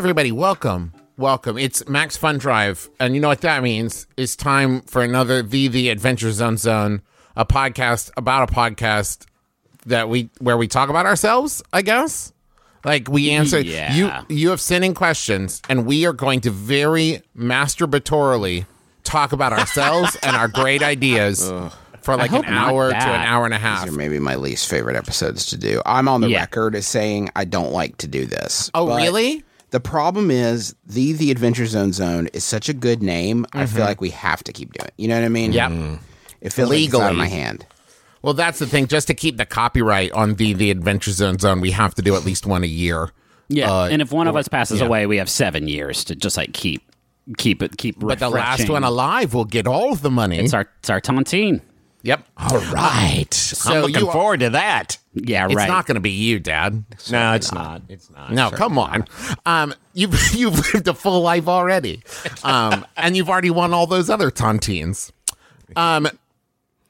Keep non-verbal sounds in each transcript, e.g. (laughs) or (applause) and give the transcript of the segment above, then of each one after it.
Everybody, welcome. Welcome. It's Max Fun Drive. And you know what that means? It's time for another The The Adventure Zone Zone, a podcast about a podcast that we where we talk about ourselves, I guess. Like we answer Yeah. you you have sent in questions and we are going to very masturbatorily talk about ourselves and our great ideas (laughs) for like an hour to an hour and a These half. are maybe my least favorite episodes to do. I'm on the Yeah. record as saying I don't like to do this. Oh, really? The problem is the the Adventure Zone Zone is such a good name. I feel like we have to keep doing it. You know what I mean? Yep. It feels like it's out of my hand. Well, that's the thing. Just to keep the copyright on the the Adventure Zone Zone, we have to do at least one a year. Yeah, Uh, and if one of us passes yeah. away, we have seven years to just like keep keep it keep. But the last one alive will get all of the money. it's our it's our tontine. Yep. All right. So I'm looking forward to that. Yeah, right. It's not going to be you, Dad. No, it's not. It's not. No, come on. Um, you've (laughs) you've lived a full life already, um, and you've already won all those other tontines. Um,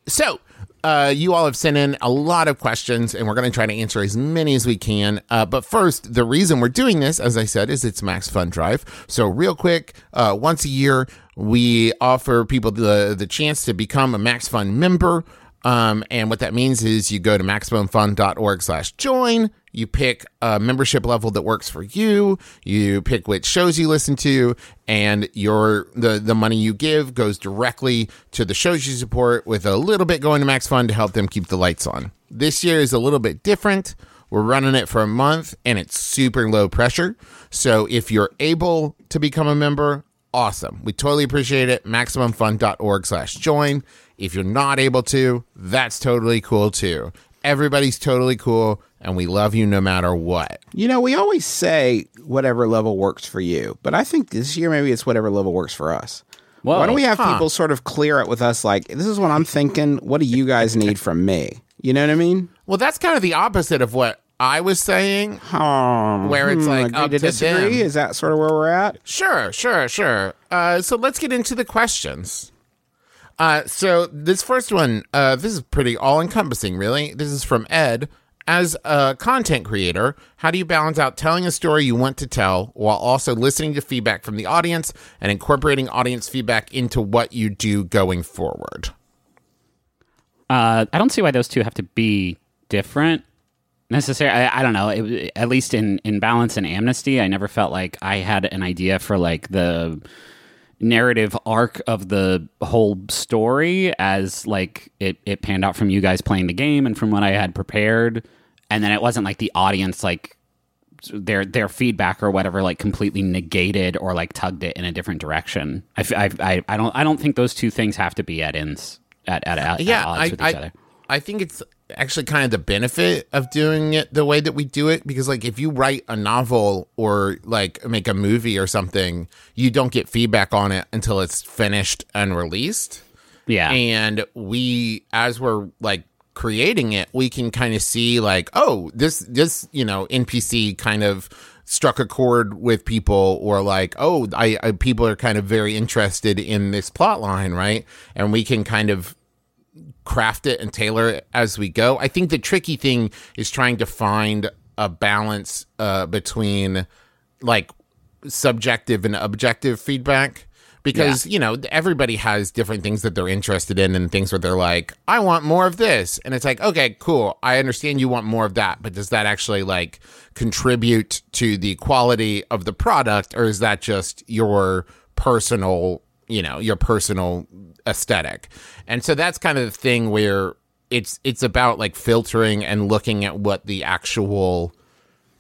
so uh, you all have sent in a lot of questions, and we're going to try to answer as many as we can. Uh, but first, the reason we're doing this, as I said, is it's Max Fun Drive. So real quick, uh, once a year, we offer people the the chance to become a Max Fun member. Um, and what that means is you go to maximumfun.org slash join. You pick a membership level that works for you. You pick which shows you listen to, and your the the money you give goes directly to the shows you support, with a little bit going to Max Fun to help them keep the lights on. This year is a little bit different. We're running it for a month, and it's super low pressure. So if you're able to become a member, awesome. We totally appreciate it. MaximumFun.org slash join. If you're not able to, that's totally cool too. Everybody's totally cool, and we love you no matter what. You know, we always say whatever level works for you, but I think this year maybe it's whatever level works for us. Whoa. Why don't we have Huh. people sort of clear it with us like, this is what I'm thinking. What do you guys need from me? You know what I mean? Well, that's kind of the opposite of what I was saying. Um, Where it's hmm, like agree up to to disagree? them. Is that sort of where we're at? Sure, sure, sure. Uh, so let's get into the questions. Uh, so this first one, uh, this is pretty all encompassing, really. This is from Ed. As a content creator, how do you balance out telling a story you want to tell while also listening to feedback from the audience and incorporating audience feedback into what you do going forward? Uh, I don't see why those two have to be different necessarily. I, I don't know. It, at least in in balance and amnesty, I never felt like I had an idea for like the narrative arc of the whole story as like it, it panned out from you guys playing the game and from what I had prepared. And then it wasn't like the audience like their their feedback or whatever like completely negated or like tugged it in a different direction. I, I, I, I don't I don't think those two things have to be at ends at at, at, yeah, at odds I, with each I, other. I think it's actually kind of the benefit of doing it the way that we do it because like if you write a novel or like make a movie or something you don't get feedback on it until it's finished and released Yeah. and we as we're like creating it we can kind of see like oh this this you know npc kind of struck a chord with people or like oh I, I people are kind of very interested in this plot line right and we can kind of craft it and tailor it as we go. I think the tricky thing is trying to find a balance uh, between like subjective and objective feedback because you know everybody has different things that they're interested in and things where they're like i want more of this. And it's like okay cool. I understand you want more of that but does that actually like contribute to the quality of the product or is that just your personal you know your personal aesthetic. And so that's kind of the thing where it's it's about like filtering and looking at what the actual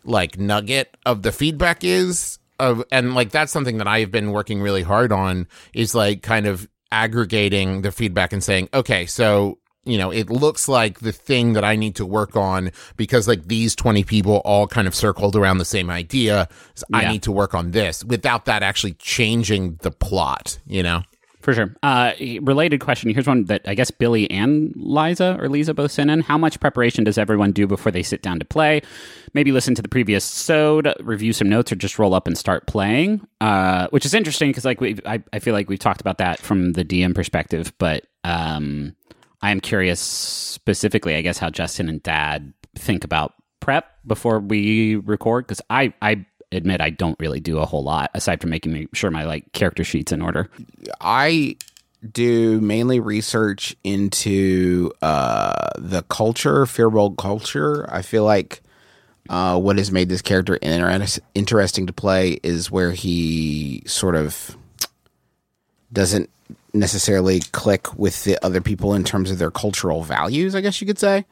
like nugget of the feedback is of and like that's something that I've been working really hard on is like kind of aggregating the feedback and saying okay so you know it looks like the thing that I need to work on because like these 20 people all kind of circled around the same idea so I need to work on this without that actually changing the plot you know For sure. Uh, related question. Here's one that I guess Billy and Liza or Lisa both sent in. How much preparation does everyone do before they sit down to play? Maybe listen to the previous sode, review some notes, or just roll up and start playing. Uh, which is interesting because like we, I, I feel like we've talked about that from the DM perspective, but um, I am curious specifically, I guess, how Justin and Dad think about prep before we record because I, I admit I don't really do a whole lot aside from making sure my like character sheets in order. I do mainly research into uh, the culture, Fearbolg culture. I feel like uh, what has made this character inter- interesting to play is where he sort of doesn't necessarily click with the other people in terms of their cultural values, I guess you could say.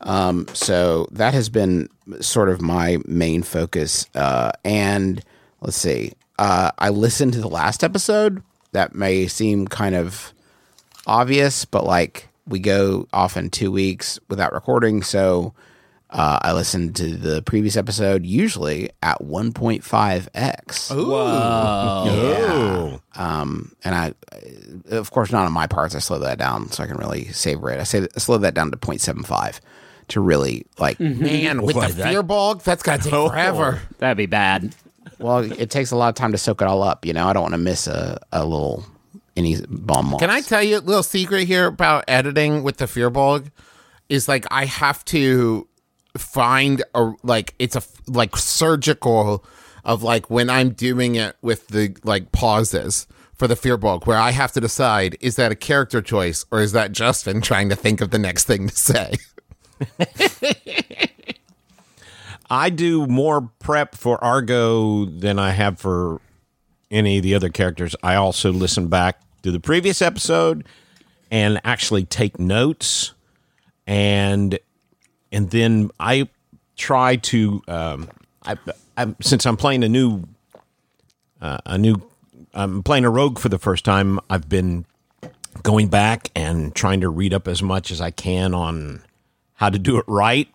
Um, so that has been sort of my main focus. Uh, and let's see, uh, I listened to the last episode. That may seem kind of obvious, but like we go off in two weeks without recording. So uh, I listened to the previous episode usually at 1.5x. Oh. Um, and I, of course, not on my parts. I slow that down so I can really savor it. I say I slowed that down to 0.75 to really like. Man, with Boy, the that- fear bog, that's got to take (laughs) forever. That'd be bad. Well, it takes a lot of time to soak it all up. You know, I don't want to miss a, a little any bomb. Can I tell you a little secret here about editing with the Fearbolg? Is like I have to find a like it's a like surgical of like when I'm doing it with the like pauses for the Fearbolg where I have to decide is that a character choice or is that Justin trying to think of the next thing to say? (laughs) I do more prep for Argo than I have for any of the other characters. I also listen back to the previous episode and actually take notes and and then I try to um, I, I since I'm playing a new uh, a new I'm playing a rogue for the first time. I've been going back and trying to read up as much as I can on how to do it right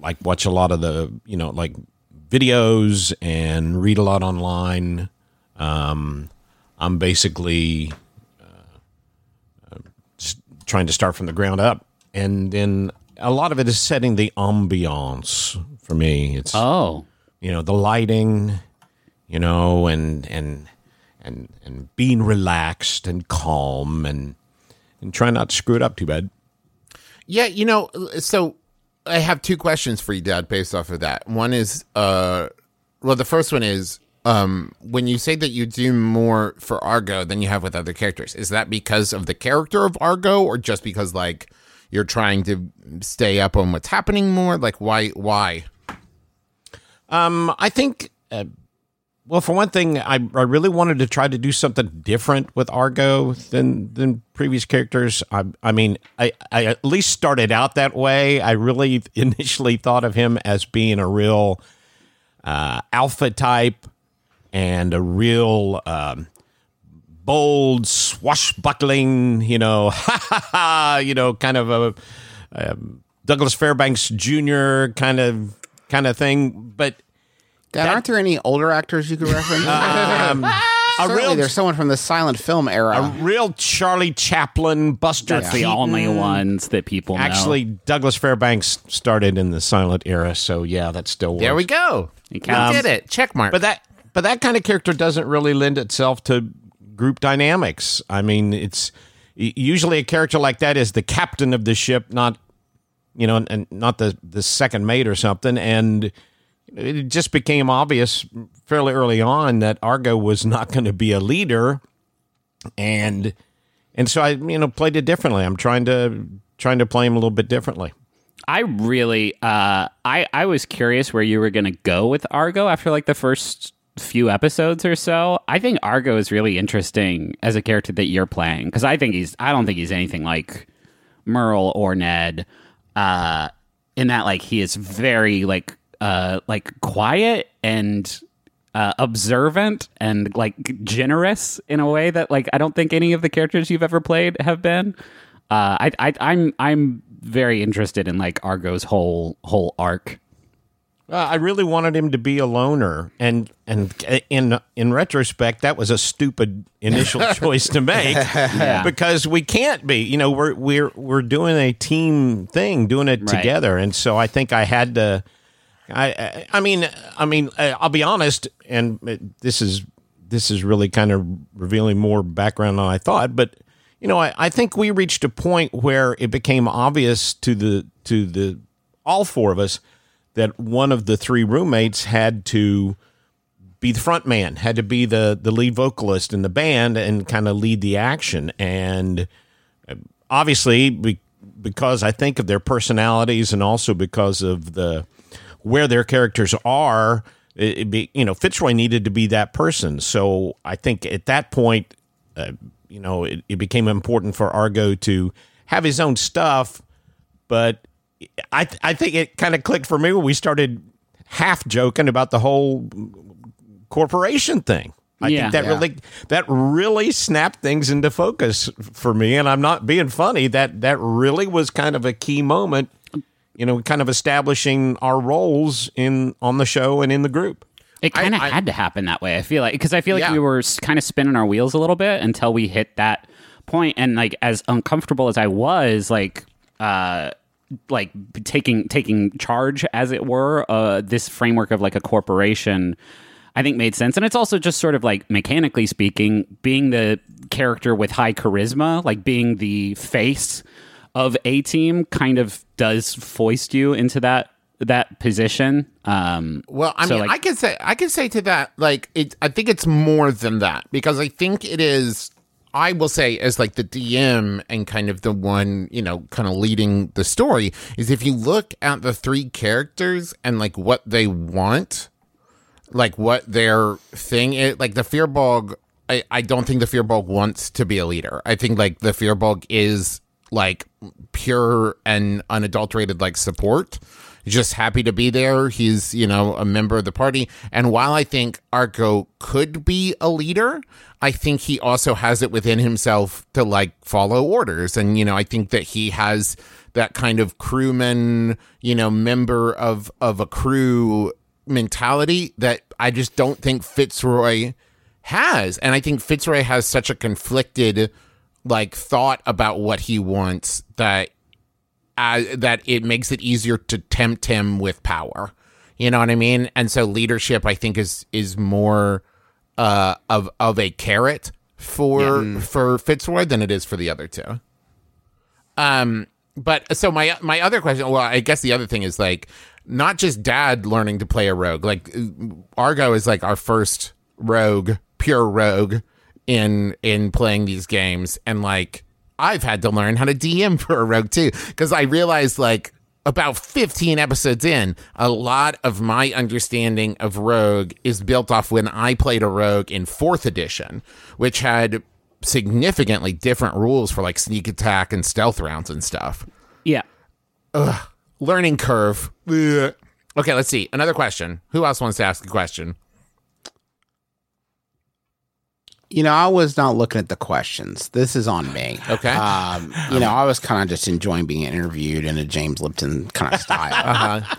like watch a lot of the you know like videos and read a lot online um i'm basically uh, uh, trying to start from the ground up and then a lot of it is setting the ambiance for me. It's Oh, you know the lighting you know and and and and being relaxed and calm and and try not to screw it up too bad. Yeah, you know, so I have two questions for you, Dad, based off of that. One is, uh, well, the first one is, um, when you say that you do more for Argo than you have with other characters, is that because of the character of Argo, or just because like you're trying to stay up on what's happening more? Like, why? Why? Um, I think, uh, well, for one thing, I, I really wanted to try to do something different with Argo than than previous characters. I, I mean, I, I at least started out that way. I really (laughs) initially thought of him as being a real uh, alpha type and a real um, bold, swashbuckling, you know, (laughs) ha ha ha, you know, kind of a um, Douglas Fairbanks Jr. kind of kind of thing, but. Dad, aren't there any older actors you could reference? (laughs) Um, (laughs) a Certainly, real, there's someone from the silent film era. a real Charlie Chaplin, Buster that's the only ones that people know. Actually, Douglas Fairbanks started in the silent era, so yeah, that still works. There we go. It We counts. did it. Check mark. But that, but that kind of character doesn't really lend itself to group dynamics. I mean, it's usually a character like that is the captain of the ship, not you know, and not the the second mate or something, and. It just became obvious fairly early on that Argo was not (laughs) going to be a leader, and and so I you know played it differently. I'm trying to trying to play him a little bit differently. I really, uh, I I was curious where you were going to go with Argo after like the first few episodes or so. I think Argo is really interesting as a character that you're playing because I think he's, I don't think he's anything like Merle or Ned. Uh, in that, like, he is very like, uh, like quiet and uh, observant and like generous in a way that like I don't think any of the characters you've ever played have been. Uh, I, I I'm I'm very interested in like Argo's whole whole arc. Uh, I really wanted him to be a loner, and and in in retrospect, that was a stupid initial (laughs) choice to make because we can't be. You know, we're we're we're doing a team thing, doing it Right. together, and so I think I had to. I I, I mean I mean uh, I'll be honest, and this is this is really kind of revealing more background than I thought, but you know I, I think we reached a point where it became obvious to the to the all four of us that one of the three roommates had to be the front man, had to be the the lead vocalist in the band and kind of lead the action. And uh, obviously, be, because I think of their personalities and also because of the where their characters are, it, be, you know, Fitzroy needed to be that person. So I think at that point, uh, you know, it, it became important for Argo to have his own stuff. But I, th- I think it kind of clicked for me when we started half joking about the whole corporation thing. I Yeah. think that Yeah. really that really snapped things into focus for me, and I'm not being funny. That that really was kind of a key moment, you know, kind of establishing our roles in on the show and in the group. It kind of had to happen that way. I feel like because I feel like Yeah. we were kind of spinning our wheels a little bit until we hit that point, and like as uncomfortable as I was, like uh, like taking taking charge, as it were, uh, this framework of like a corporation. I think made sense, and it's also just sort of like mechanically speaking, being the character with high charisma, like being the face of a team, kind of does foist you into that that position. Um, Well, I So, mean, like- I could say I can say to that like it. I think it's more than that because I think it is. I will say as like the DM and kind of the one you know kind of leading the story is if you look at the three characters and like what they want, like what their thing is. Like the Fearbolg, I I don't think the Fearbolg wants to be a leader. I think like the Fearbolg is like pure and unadulterated like support just happy to be there. He's, you know, a member of the party. And while I think Argo could be a leader, I think he also has it within himself to like follow orders. And, you know, I think that he has that kind of crewman, you know, member of of a crew mentality that I just don't think Fitzroy has. And I think Fitzroy has such a conflicted like thought about what he wants that uh, that it makes it easier to tempt him with power. You know what I mean? And so leadership, I think, is is more uh, of of a carrot for for Fitzroy than it is for the other two. Um, but so my my other question, well, I guess the other thing is like not just Dad learning to play a rogue. Like Argo is like our first rogue, pure rogue in in playing these games, and like I've had to learn how to DM for a rogue too because I realized like about 15 episodes in, a lot of my understanding of Rogue is built off when I played a Rogue in fourth edition, which had significantly different rules for like sneak attack and stealth rounds and stuff. yeah. Learning curve. Ugh. Okay, let's see. Another question. Who else wants to ask a question? You know, I was not looking at the questions. This is on me. Okay. Um, you know, I was kind of just enjoying being interviewed in a James Lipton kind of style. (laughs) Uh-huh.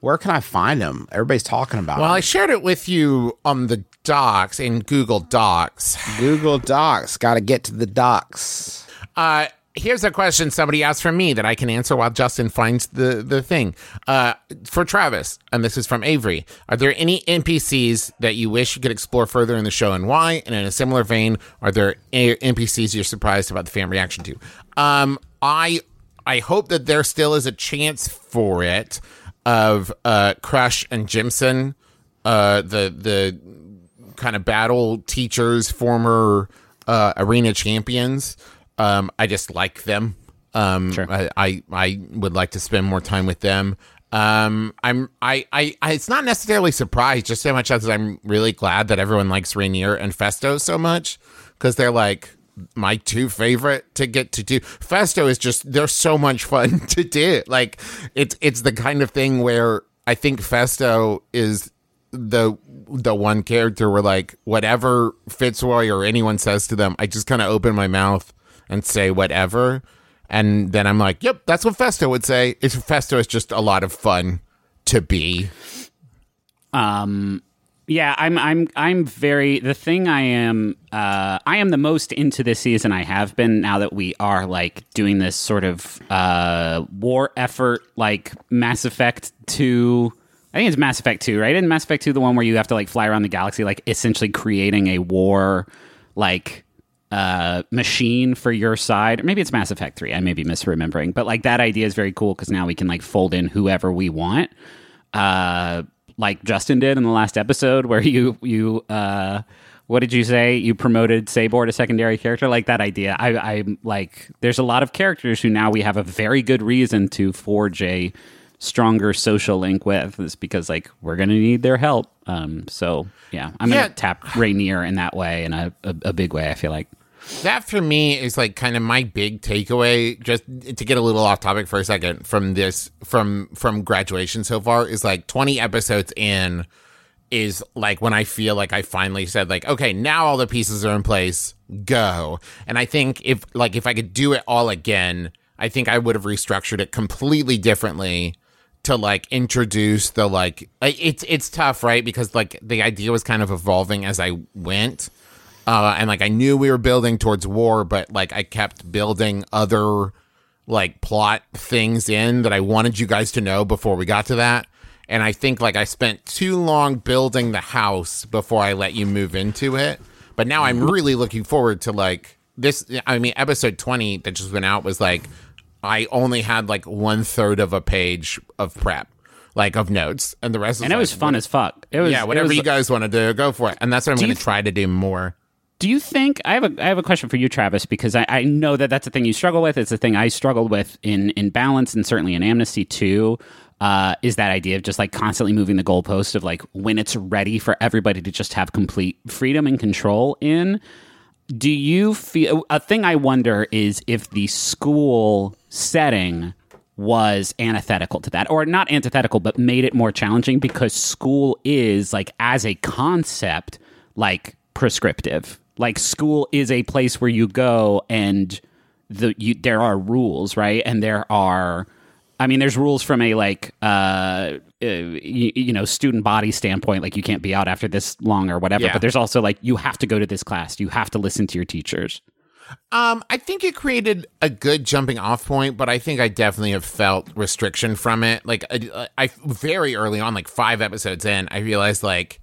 Where can I find them? Everybody's talking about Well, I shared it with you on the docs in Google Docs. Google Docs. Got to get to the docs. Uh, here's a question somebody asked from me that I can answer while Justin finds the, the thing. Uh, for Travis, and this is from Avery. Are there any NPCs that you wish you could explore further in the show and why? And in a similar vein, are there NPCs you're surprised about the fan reaction to? Um, I I hope that there still is a chance for it of uh, Crush and Jimson, uh, the the kind of battle teachers, former uh, arena champions. Um, I just like them. Um, I, I I would like to spend more time with them. Um, I'm I, I I it's not necessarily surprised just so much as I'm really glad that everyone likes Rainier and Festo so much because they're like my two favorite to get to do. Festo is just they're so much fun (laughs) to do. Like it's it's the kind of thing where I think Festo is the the one character where like whatever Fitzroy or anyone says to them, I just kind of open my mouth and say whatever, and then I'm like, "Yep, that's what Festo would say." It's Festo is just a lot of fun to be. Um, yeah, I'm I'm I'm very the thing I am uh I am the most into this season I have been now that we are like doing this sort of uh war effort like Mass Effect 2 I think it's Mass Effect 2, right? Isn't Mass Effect 2 the one where you have to like fly around the galaxy like essentially creating a war like uh machine for your side. Maybe it's Mass Effect 3. I may be misremembering, but like that idea is very cool cuz now we can like fold in whoever we want uh, like Justin did in the last episode, where you you uh, what did you say? You promoted Sabor to secondary character, like that idea. I, I'm like. There's a lot of characters who now we have a very good reason to forge a stronger social link with is because like we're gonna need their help. Um, so yeah, I'm Yeah. gonna tap Rainier in that way in a, a, a big way. I feel like. that for me is like kind of my big takeaway just to get a little off topic for a second from this from from graduation so far is like 20 episodes in is like when I feel like I finally said like okay now all the pieces are in place go and I think if like if I could do it all again I think I would have restructured it completely differently to like introduce the like it's it's tough right because like the idea was kind of evolving as I went uh, and like I knew we were building towards war, but like I kept building other like plot things in that I wanted you guys to know before we got to that. And I think like I spent too long building the house before I let you move into it. But now I'm really looking forward to like this. I mean, episode 20 that just went out was like I only had like one third of a page of prep, like of notes, and the rest. And it was like, fun as fuck. It was Yeah, whatever was- you guys want to do, go for it. And that's what I'm going to try to do more. Do you think I have a I have a question for you, Travis? Because I, I know that that's a thing you struggle with. It's a thing I struggled with in in balance and certainly in amnesty too. Uh, is that idea of just like constantly moving the goalpost of like when it's ready for everybody to just have complete freedom and control in? Do you feel a thing I wonder is if the school setting was antithetical to that or not antithetical but made it more challenging because school is like as a concept like prescriptive like school is a place where you go and the you, there are rules right and there are I mean, there's rules from a like, uh, uh you, you know, student body standpoint, like you can't be out after this long or whatever. Yeah. But there's also like, you have to go to this class, you have to listen to your teachers. Um, I think it created a good jumping off point, but I think I definitely have felt restriction from it. Like I, I very early on, like five episodes in, I realized like,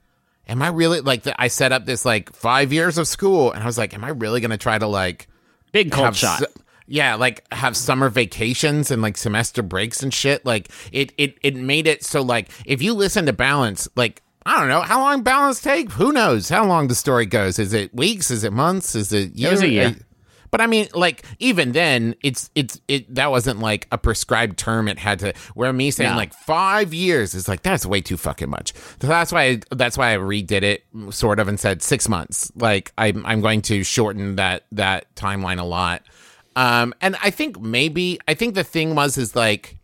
am I really like the, I set up this like five years of school, and I was like, am I really going to try to like Big cold shot. su- yeah, like have summer vacations and like semester breaks and shit. Like it, it, it made it so like if you listen to Balance, like I don't know how long Balance take. Who knows how long the story goes? Is it weeks? Is it months? Is it years? was a year. But I mean, like even then, it's it's it that wasn't like a prescribed term. It had to. Where me saying No. like five years is like that's way too fucking much. So that's why I, that's why I redid it sort of and said six months. Like I'm I'm going to shorten that that timeline a lot. Um, and I think maybe I think the thing was is like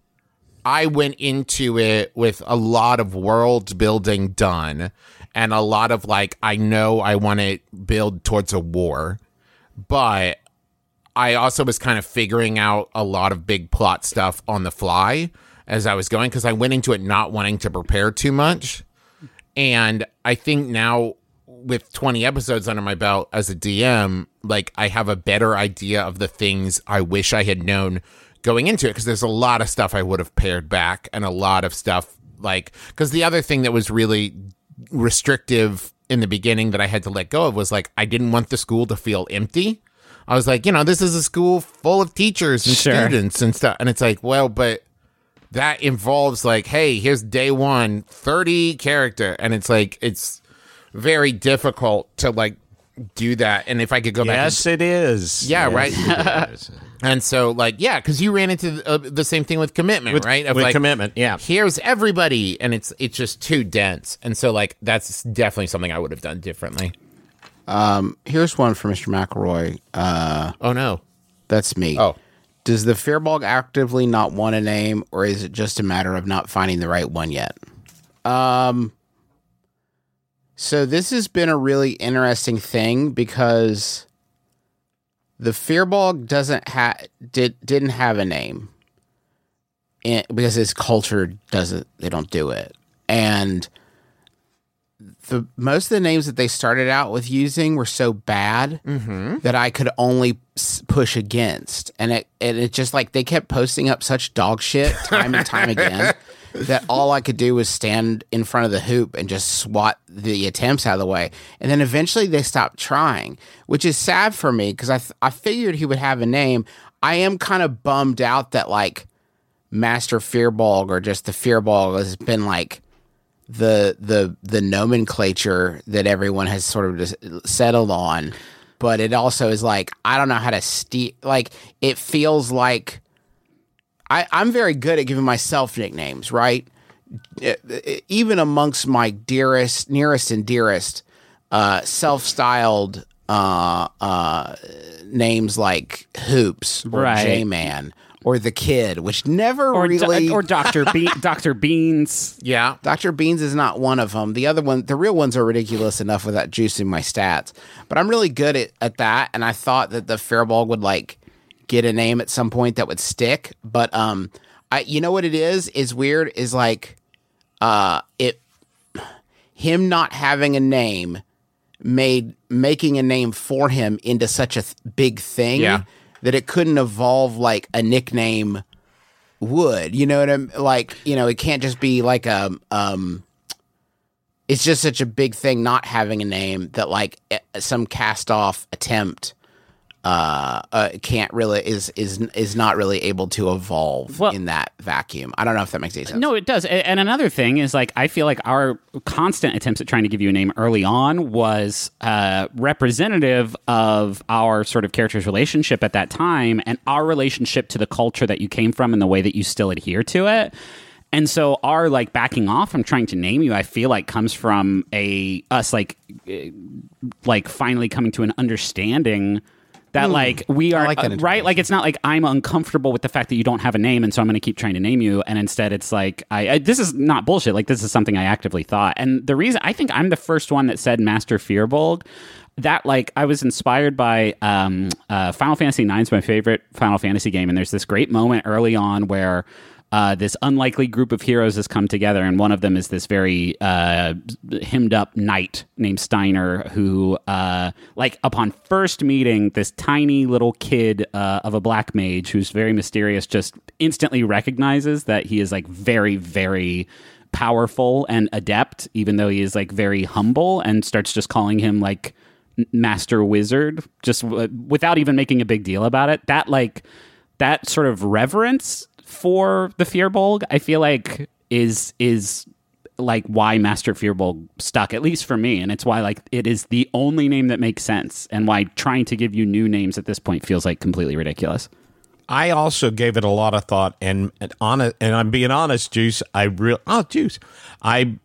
I went into it with a lot of world building done and a lot of like I know I want to build towards a war, but I also was kind of figuring out a lot of big plot stuff on the fly as I was going because I went into it not wanting to prepare too much. And I think now with 20 episodes under my belt as a DM, like I have a better idea of the things I wish I had known going into it because there's a lot of stuff I would have pared back and a lot of stuff like because the other thing that was really restrictive in the beginning that I had to let go of was like I didn't want the school to feel empty. I was like, you know, this is a school full of teachers and Sure. students and stuff. And it's like, well, but that involves like, hey, here's day one, 30 character. And it's like, it's very difficult to like do that. And if I could go back. Yes, it is. Yeah, Yes, right. (laughs) And so, like, yeah, because you ran into uh, the same thing with commitment, With- right? Of with like, commitment, yeah. Here's everybody, and it's it's just too dense. And so, like, that's definitely something I would have done differently. Here's one for Mr. McElroy. Uh, Oh no, that's me. Oh. Does the Fearbolg actively not want a name, or is it just a matter of not finding the right one yet? Um. So this has been a really interesting thing because the Fearbolg doesn't have did didn't have a name, and, because his culture doesn't they don't do it, and the most of the names that they started out with using were so bad mm-hmm. that I could only push against, and it and it just like they kept posting up such dog shit time and time again (laughs) that all I could do was stand in front of the hoop and just swat the attempts out of the way, and then eventually they stopped trying, which is sad for me because I th- I figured he would have a name. I am kind of bummed out that like Master Fearbolg or just the Fearbolg has been like the the the nomenclature that everyone has sort of settled on. But it also is like I don't know how to ste like it feels like I, I'm very good at giving myself nicknames, right? Even amongst my dearest, nearest, and dearest, uh, self-styled uh, uh, names like Hoops or Right. J-Man or the Kid, which never or, Do- really or Doctor Be- (laughs) Doctor Beans. Yeah. Dr. Beans is not one of them. The other one, the real ones are ridiculous enough without juicing my stats. But I'm really good at, at that, and I thought that the Fearbolg would like get a name at some point that would stick. But um, I you know what it is is weird is like uh it him not having a name made making a name for him into such a th- big thing Yeah. That it couldn't evolve like a nickname would. You know what I'm like? You know, it can't just be like a um. It's just such a big thing not having a name that like some cast off attempt uh, uh can't really is is is not really able to evolve Well- in that vacuum. I don't know if that makes any sense. No, it does. And another thing is like I feel like our constant attempts at trying to give you a name early on was uh, representative of our sort of character's relationship at that time and our relationship to the culture that you came from and the way that you still adhere to it. And so our like backing off from trying to name you, I feel like comes from a us like eh, like finally coming to an understanding that like we are like uh, right? Like it's not like i'm uncomfortable with the fact that you don't have a name and so i'm going to keep trying to name you and instead it's like I, I this is not bullshit. Like this is something i actively thought. And the reason i think i'm the first one that said master Fearbolg. That like i was inspired by um, uh, final fantasy 9 is my favorite final fantasy game and there's this great moment early on where uh, this unlikely group of heroes has come together, and one of them is this very uh, hemmed up knight named Steiner, who, uh, like, upon first meeting this tiny little kid uh, of a black mage who's very mysterious, just instantly recognizes that he is like very, very powerful and adept, even though he is like very humble, and starts just calling him like master wizard, just w- without even making a big deal about it. That like that sort of reverence for the Fearbolg, I feel like is is like why Master Fearbolg stuck, at least for me, and it's why like it is the only name that makes sense, and why trying to give you new names at this point feels like completely ridiculous. I also gave it a lot of thought, and and honest, and I'm being honest, Juice. I real oh, Juice. I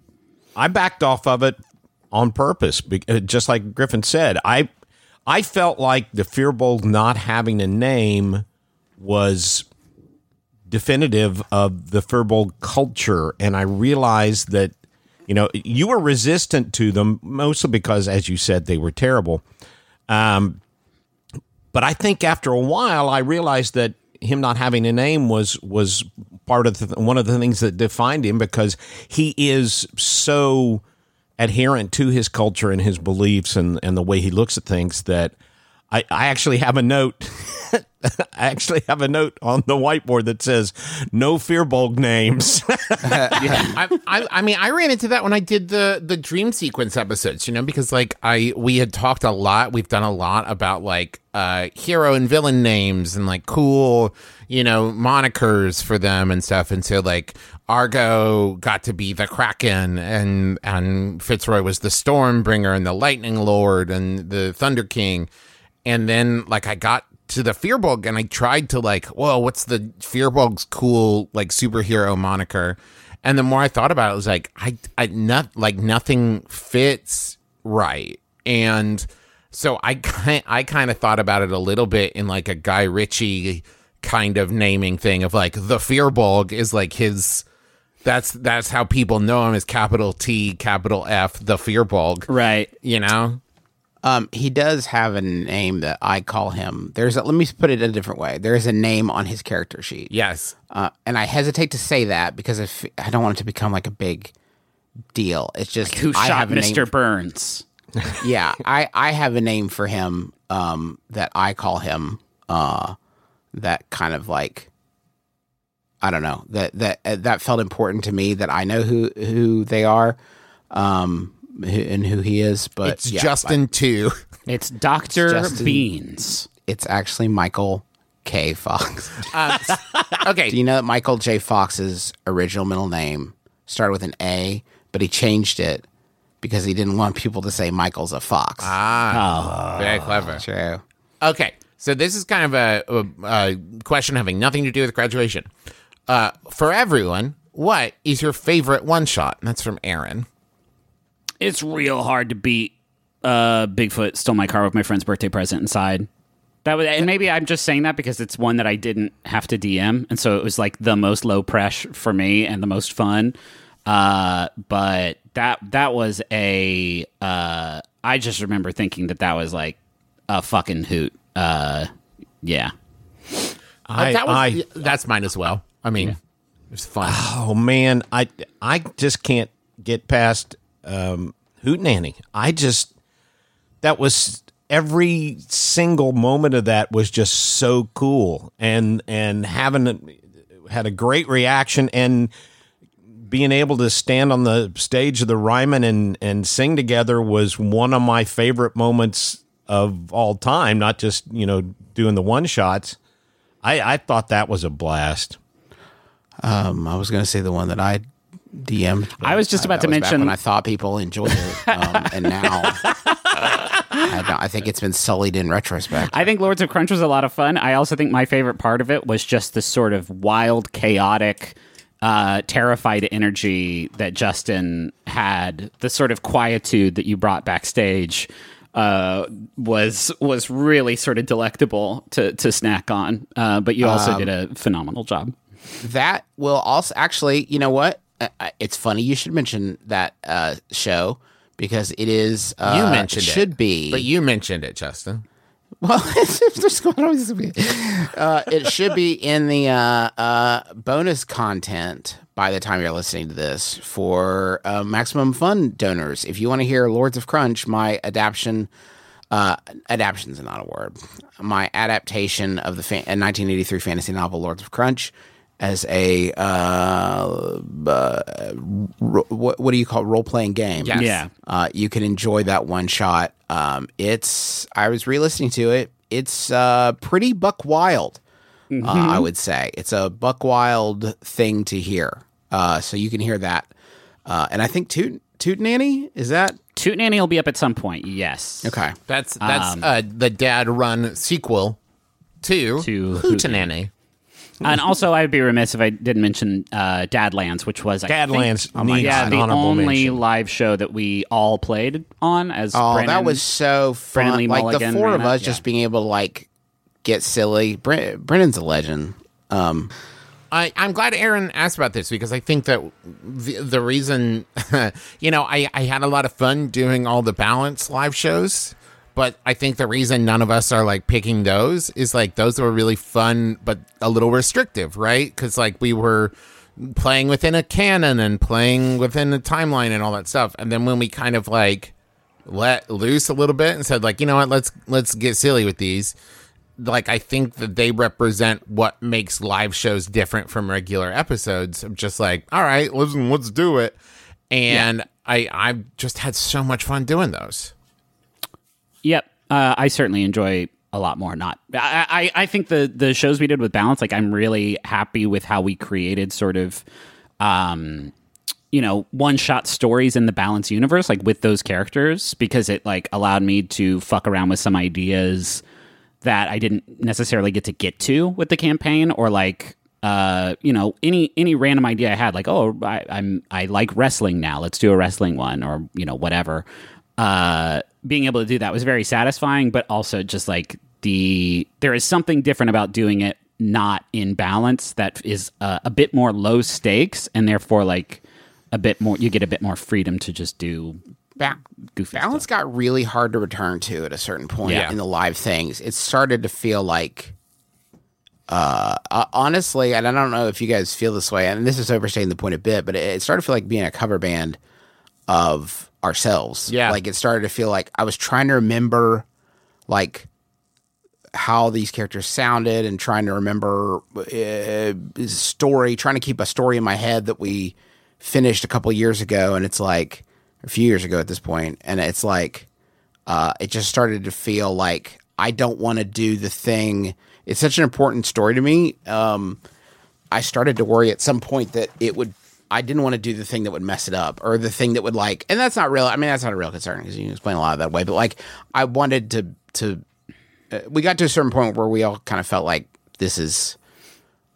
I backed off of it on purpose, uh, just like Griffin said. I I felt like the Fearbolg not having a name was definitive of the Fearbolg culture, and I realized that you know you were resistant to them mostly because, as you said, they were terrible. Um, but I think after a while, I realized that him not having a name was was part of the, one of the things that defined him because he is so adherent to his culture and his beliefs and, and the way he looks at things that I, I actually have a note. (laughs) I actually have a note on the whiteboard that says no Fearbolg names. (laughs) (laughs) I, I, I mean, I ran into that when I did the the dream sequence episodes, you know, because like I we had talked a lot, we've done a lot about like uh hero and villain names and like cool, you know, monikers for them and stuff, and so like Argo got to be the Kraken, and and Fitzroy was the Stormbringer and the Lightning Lord and the Thunder King, and then like I got to the Fearbolg and I tried to like, well, what's the Fearbolg's cool like superhero moniker? And the more I thought about it, I was like, I, I not like nothing fits right. And so I kind, I kind of thought about it a little bit in like a Guy Ritchie kind of naming thing of like the Fearbolg is like his. That's that's how people know him as capital T, capital F, the Fearbolg. Right. You know, Um, he does have a name that I call him. There's a, let me put it a different way. There is a name on his character sheet. yes, Uh, and I hesitate to say that because if I don't want it to become like a big deal. It's just Who I shot have a name- Mr. Burns? (laughs) yeah, I I have a name for him um, that I call him. Uh, that kind of like I don't know that that uh, that felt important to me that I know who who they are, um, and who he is. But it's yeah, Justin too. It's Doctor Beans. it's actually Michael K. Fox. (laughs) Okay, Do you know that Michael J. Fox's original middle name started with an A, but he changed it because he didn't want people to say Michael's a fox. Ah. very clever. True. Okay, so this is kind of a, a, a question having nothing to do with graduation. Uh, for everyone, what is your favorite one shot? And that's from Aaron. It's real hard to beat uh, Bigfoot stole my car with my friend's birthday present inside. That was, and maybe I'm just saying that because it's one that I didn't have to DM, and so it was like the most low pressure for me and the most fun. Uh, but that that was a uh, I just remember thinking that that was like a fucking hoot. Uh, yeah. I, that was, I, that's mine as well. I mean, it was fun. oh man, I, I just can't get past um, Hootenanny. I just that was every single moment of that was just so cool, and and having had a great reaction and being able to stand on the stage of the Ryman and and sing together was one of my favorite moments of all time. Not just you know doing the one shots. I, I thought that was a blast. Um, I was going to say the one that I DM'd. I was just about to mention- when I thought people enjoyed it, um, (laughs) and now I, don't- I think it's been sullied in retrospect. I think Lords of Crunch was a lot of fun. I also think my favorite part of it was just the sort of wild, chaotic, uh, terrified energy that Justin had. The sort of quietude that you brought backstage uh, was was really sort of delectable to to snack on. Uh, but you also did a phenomenal job. that will also actually, you know what? It's funny you should mention that uh, show because it is. Uh, you mentioned it. should be, But you mentioned it, Justin. Well, (laughs) there's going always be. Uh, it should be in the uh, uh, bonus content by the time you're listening to this for uh, Maximum Fun donors. If you want to hear Lords of Crunch, my adaptation, uh, adaptation's not a word, my adaptation of the fa- 1983 fantasy novel Lords of Crunch as a uh, uh, ro- what, what do you call it? role playing game? Yes. Yeah. uh, you can enjoy that one shot. Um, it's I was re-listening to it. It's uh, pretty buck wild. Uh, I would say it's a buck wild thing to hear. Uh, so you can hear that, uh, and I think Toot Toot Nanny is that Toot Nanny will be up at some point. Yes. okay? That's that's uh, the dad run sequel to, To Hootenanny. And also, I'd be remiss if I didn't mention uh, Dadlands, which was I think- Dadlands Oh needs yeah, an the honorable only mention. live show that we all played on as Oh, Brennan. that was so Brennan fun! Lee Like Mulligan the four ran of us yeah. just being able to like get silly. Bre- Brennan's a legend. Um, I, I'm glad Aaron asked about this because I think that the, the reason, (laughs) you know, I, I had a lot of fun doing all the balance live shows, but I think the reason none of us are like picking those is like those were really fun, but a little restrictive, right? Because like we were playing within a canon and playing within a timeline and all that stuff. And then when we kind of like let loose a little bit and said like, you know what, let's let's get silly with these like I think that they represent what makes live shows different from regular episodes. I'm just like, all right, listen, let's do it. And I I just had so much fun doing those. Yep, uh, I certainly enjoy a lot more. Not, I, I, I think the the shows we did with Balance, like I'm really happy with how we created sort of, um, you know, one shot stories in the Balance universe, like with those characters, because it like allowed me to fuck around with some ideas that I didn't necessarily get to get to with the campaign, or like. Uh, you know, any any random idea I had, like, oh, I, I'm I like wrestling now. Let's do a wrestling one, or you know, whatever uh, being able to do that was very satisfying, but also just like the there is something different about doing it not in balance that is uh, a bit more low stakes and therefore like a bit more you get a bit more freedom to just do ba- goofy balance stuff. got really hard to return to at a certain point Yeah. in the live things. It started to feel like, uh, uh, honestly, and I don't know if you guys feel this way, and this is overstating the point a bit, but it, it started to feel like being a cover band of ourselves. Yeah. like it started to feel like I was trying to remember, like how these characters sounded, and trying to remember uh, story, trying to keep a story in my head that we finished a couple years ago, and it's like a few years ago at this point, and it's like uh, it just started to feel like I don't want to do the thing. it's such an important story to me. Um, I started to worry at some point that it would. I didn't want to do the thing that would mess it up, or the thing that would like. And that's not real. I mean, that's not a real concern because you can explain a lot of that way. But like, I wanted to to. Uh, we got to a certain point where we all kind of felt like this is.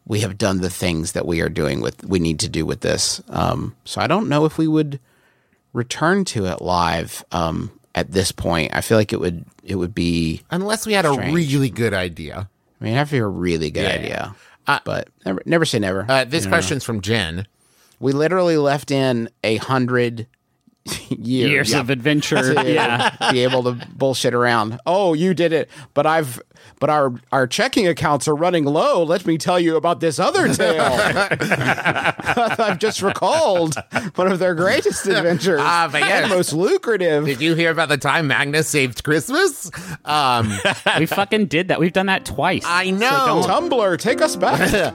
We have done the things that we are doing with we need to do with this. Um, so I don't know if we would return to it live um, at this point. I feel like it would it would be. Unless we had a really good idea. I mean, I have be a really good Yeah. idea, Uh, but never never say never. Uh, this question's from Jen. We literally left in a hundred years, Years of adventure. (laughs) to yeah. be able to bullshit around. Oh, you did it, but I've but our our checking accounts are running low. Let me tell you about this other tale. (laughs) I've just recalled one of their greatest adventures. Ah, but yes. most lucrative. Did you hear about the time Magnus saved Christmas? Um, (laughs) we fucking did that. We've done that twice. I know. Tumblr, take us back.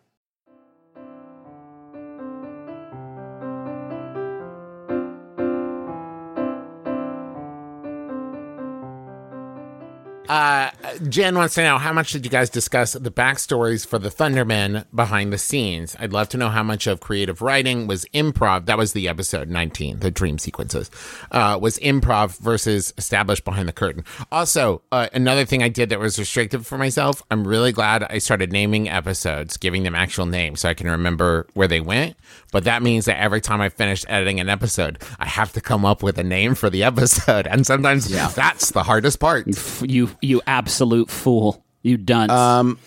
Uh, Jen wants to know how much did you guys discuss the backstories for the Thundermen behind the scenes? I'd love to know how much of creative writing was improv. That was the episode 19, the dream sequences, uh, was improv versus established behind the curtain. Also, uh, another thing I did that was restrictive for myself, I'm really glad I started naming episodes, giving them actual names so I can remember where they went. But that means that every time I finish editing an episode, I have to come up with a name for the episode. And sometimes that's the hardest part. F- You you absolute fool. You dunce. Um,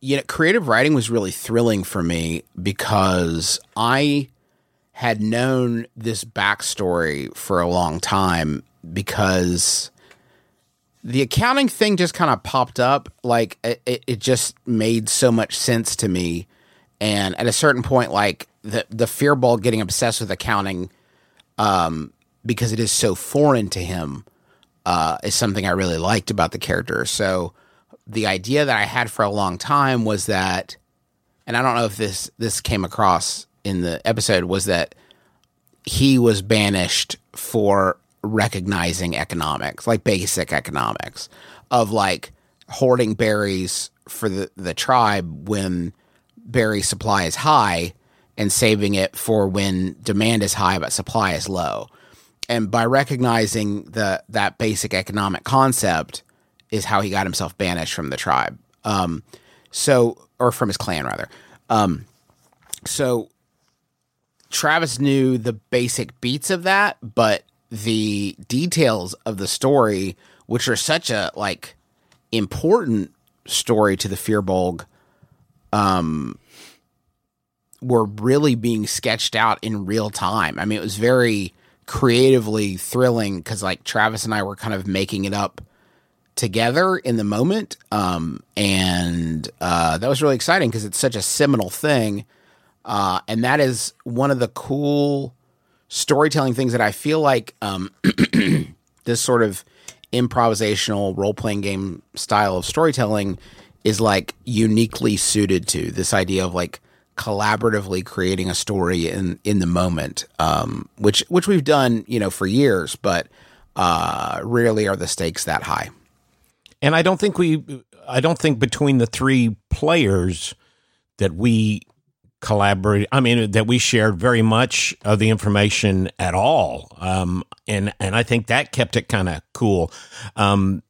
you know, creative writing was really thrilling for me because I had known this backstory for a long time because the accounting thing just kind of popped up. Like it, it, it just made so much sense to me. And at a certain point, like the the Fearbolg getting obsessed with accounting, um, because it is so foreign to him, uh, is something I really liked about the character. So the idea that I had for a long time was that, and I don't know if this this came across in the episode, was that he was banished for recognizing economics, like basic economics, of like hoarding berries for the, the tribe when berry supply is high and saving it for when demand is high but supply is low. And by recognizing the that basic economic concept is how he got himself banished from the tribe. Um, so or from his clan rather. Um, so Travis knew the basic beats of that, but the details of the story, which are such a like important story to the Fearbolg, um, were really being sketched out in real time. I mean, it was very creatively thrilling because like Travis and I were kind of making it up together in the moment, um, and uh, that was really exciting because it's such a seminal thing, uh, and that is one of the cool storytelling things that I feel like um, (clears throat) this sort of improvisational role playing game style of storytelling is like uniquely suited to this idea of like collaboratively creating a story in in the moment um, which which we've done you know for years but uh, rarely are the stakes that high And I don't think we, I don't think between the three players that we collaborate. I mean, that we shared very much of the information at all. Um, and and I think that kept it kind of cool. Um,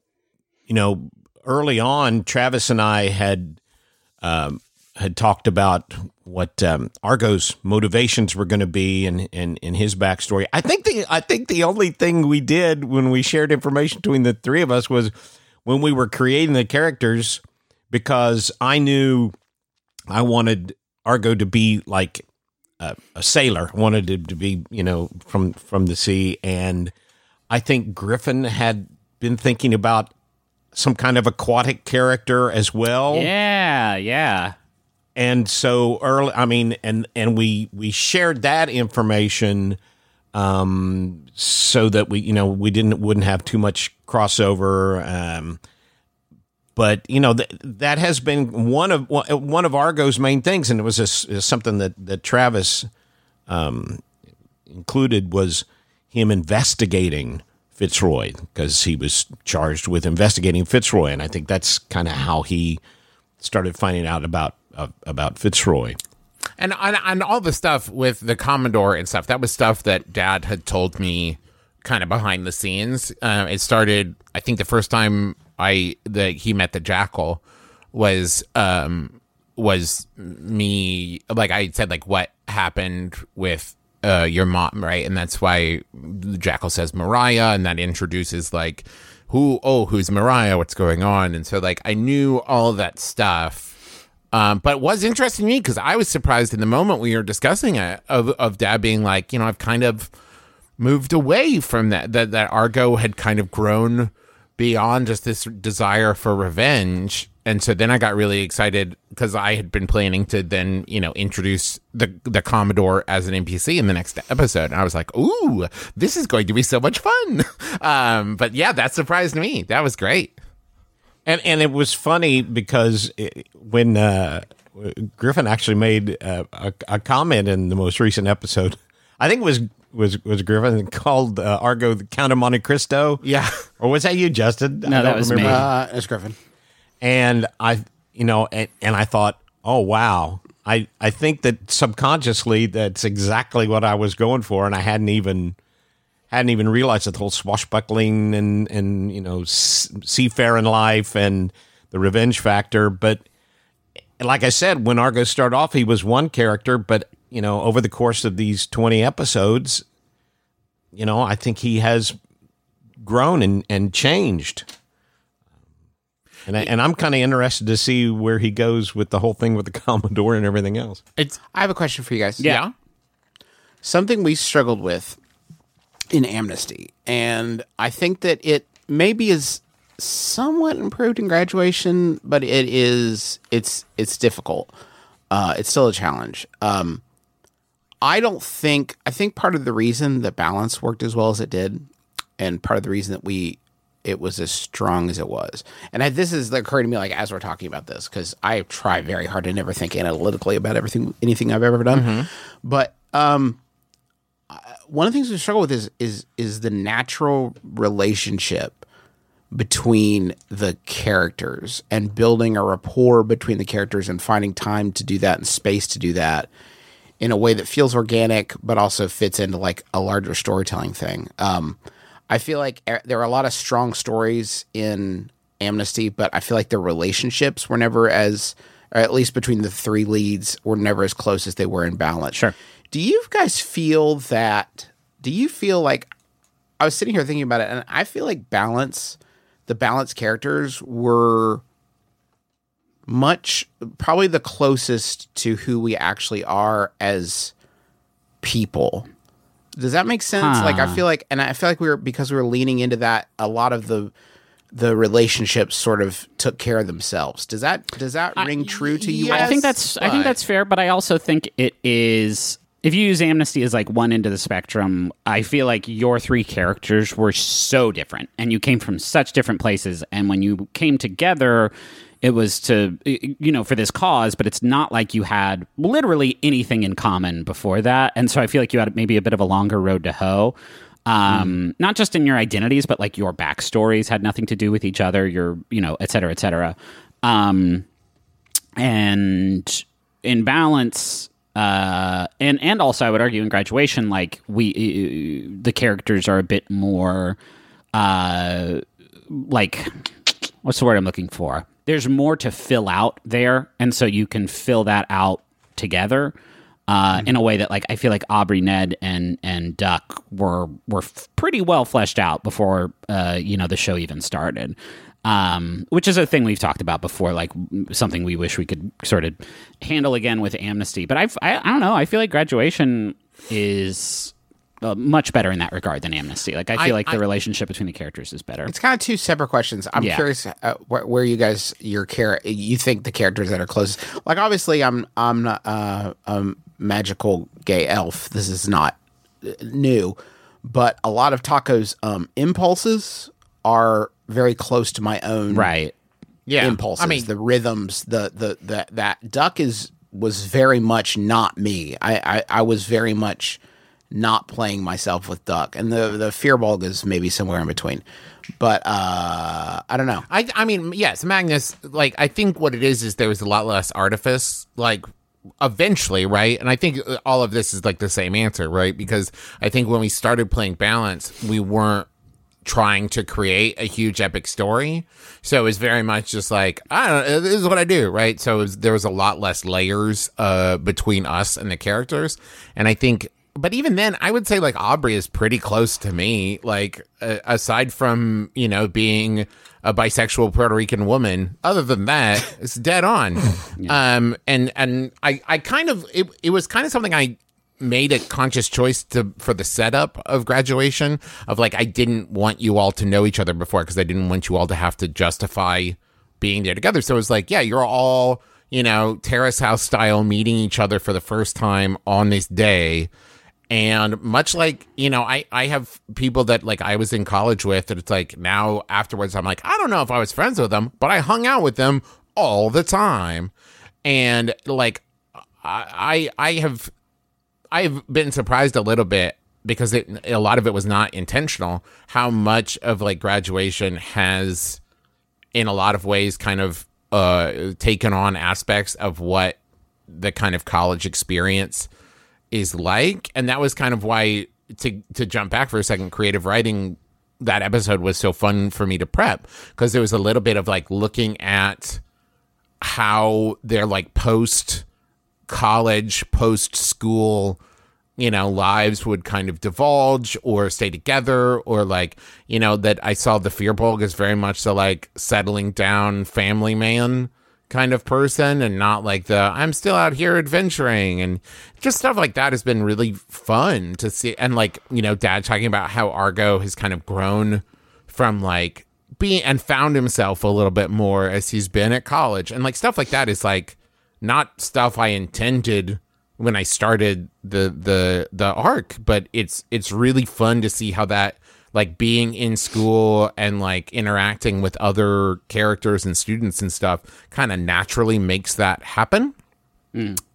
you know, early on, Travis and I had um, had talked about what um, Argo's motivations were going to be and in his backstory. I think the I think the only thing we did when we shared information between the three of us was when we were creating the characters because I knew I wanted Argo to be like a, a sailor. I wanted him to be you know from from the sea, and I think Griffin had been thinking about some kind of aquatic character as well yeah, yeah. and so early i mean and and we we shared that information um so that we you know we didn't wouldn't have too much crossover um but you know th- that has been one of one of Argo's main things, and it was a, something that that Travis um, included was him investigating Fitzroy because he was charged with investigating Fitzroy, and I think that's kind of how he started finding out about uh, about Fitzroy. And on, on all the stuff with the Commodore and stuff, that was stuff that Dad had told me kind of behind the scenes. Uh, it started, I think, the first time I that he met the Jackal was um was me like I said like what happened with uh your mom right? And that's why the Jackal says Mariah and that introduces like who oh who's Mariah? What's going on? And so like I knew all that stuff. Um, but it was interesting to me because I was surprised in the moment we were discussing it of, of dad being like, you know, I've kind of moved away from that, that, that Argo had kind of grown beyond just this desire for revenge. And so then I got really excited because I had been planning to then, you know, introduce the the Commodore as an NPC in the next episode. And I was like, ooh, this is going to be so much fun. (laughs) Um, but yeah, that surprised me. That was great. And and it was funny because it, when uh, Griffin actually made uh, a, a comment in the most recent episode, I think it was was was Griffin called uh, Argo the Count of Monte Cristo. Yeah. or was that you, Justin? No, that was me. Uh, it's Griffin. And I, you know, and, and I thought, oh wow, I I think that subconsciously that's exactly what I was going for, and I hadn't even hadn't even realized that the whole swashbuckling and and you know s- seafaring life and the revenge factor. But like I said, when Argo started off, he was one character, but you know, over the course of these twenty episodes, you know, I think he has grown and and changed. And, I, and I'm kind of interested to see where he goes with the whole thing with the (laughs) Commodore and everything else. It's I have a question for you guys. yeah. something we struggled with in Amnesty, and I think that it maybe is somewhat improved in graduation, but it is it's it's difficult. Uh, it's still a challenge. Um, I don't think I think part of the reason that balance worked as well as it did, and part of the reason that we it was as strong as it was, and I, this is occurring to me like as we're talking about this because I try very hard to never think analytically about everything anything I've ever done, but um, one of the things we struggle with is is is the natural relationship between the characters and building a rapport between the characters and finding time to do that and space to do that in a way that feels organic but also fits into like a larger storytelling thing. Um, I feel like er- there are a lot of strong stories in Amnesty, but I feel like the relationships were never as, or at least between the three leads, were never as close as they were in Balance. Sure. Do you guys feel that? Do you feel like I was sitting here thinking about it, and I feel like Balance, the Balance characters were much probably the closest to who we actually are as people. Does that make sense? Like I feel like and I feel like we were because we were leaning into that a lot of the the relationships sort of took care of themselves. Does that does that ring true to you? yes, I think that's I think that's fair, but I also think it is if you use amnesty as like one end of the spectrum, I feel like your three characters were so different and you came from such different places and when you came together it was to you know for this cause but it's not like you had literally anything in common before that. And so i feel like you had maybe a bit of a longer road to hoe. Um, not just in your identities but like your backstories had nothing to do with each other your you know et cetera et cetera. Um, and in balance uh and and also i would argue in graduation like we uh, the characters are a bit more uh like what's the word i'm looking for there's more to fill out there and so you can fill that out together uh, in a way that like I feel like Aubrey, Ned, and and Duck were were f- pretty well fleshed out before uh, you know the show even started, um, which is a thing we've talked about before, like something we wish we could sort of handle again with Amnesty. But I've, I I don't know, I feel like Graduation is uh, much better in that regard than Amnesty. Like I feel I- like the I- relationship between the characters is better. It's kind of two separate questions. I'm Yeah. curious uh, where, where you guys your care you think the characters that are closest. Like obviously, I'm I'm not uh, a magical gay elf. This is not uh, new, but a lot of Taako's um, impulses are very close to my own Right. Yeah. impulses. I mean, the rhythms, the the the that duck is was very much not me. I I, I was very much not playing myself with duck, and the the Fearbolg is maybe somewhere in between. But uh, I don't know. I I mean, yes, Magnus. Like, I think what it is is there was a lot less artifice. Like, eventually, right? And I think uh, all of this is like the same answer, right? Because I think when we started playing Balance, we weren't trying to create a huge epic story. So it was very much just like, I don't know, this is what I do, right? So was, there was a lot less layers uh, between us and the characters. And I think but even then, I would say like Aubrey is pretty close to me. Like uh, aside from you know being a bisexual Puerto Rican woman, other than that, (laughs) it's dead on. Um, and and I I kind of it it was kind of something I made a conscious choice to for the setup of graduation of like I didn't want you all to know each other before because I didn't want you all to have to justify being there together. So it was like, yeah, you're all, you know, terrace house style meeting each other for the first time on this day. And much like, you know, I, I have people that like I was in college with that it's like now afterwards I'm like, I don't know if I was friends with them, but I hung out with them all the time. And like I I, I have I've been surprised a little bit because it, a lot of it was not intentional. How much of like graduation has, in a lot of ways, kind of uh, taken on aspects of what the kind of college experience is like, and that was kind of why to to jump back for a second, creative writing that episode was so fun for me to prep because there was a little bit of like looking at how their like post college, post school, you know, lives would kind of divulge or stay together, or like, you know, that I saw the fear Firbolg as very much the like settling down family man kind of person and not like the I'm still out here adventuring and just stuff like that has been really fun to see. And like, you know, dad talking about how Argo has kind of grown from like being and found himself a little bit more as he's been at college and like stuff like that is like not stuff I intended when I started the the the arc, but it's it's really fun to see how that like being in school and like interacting with other characters and students and stuff kind of naturally makes that happen.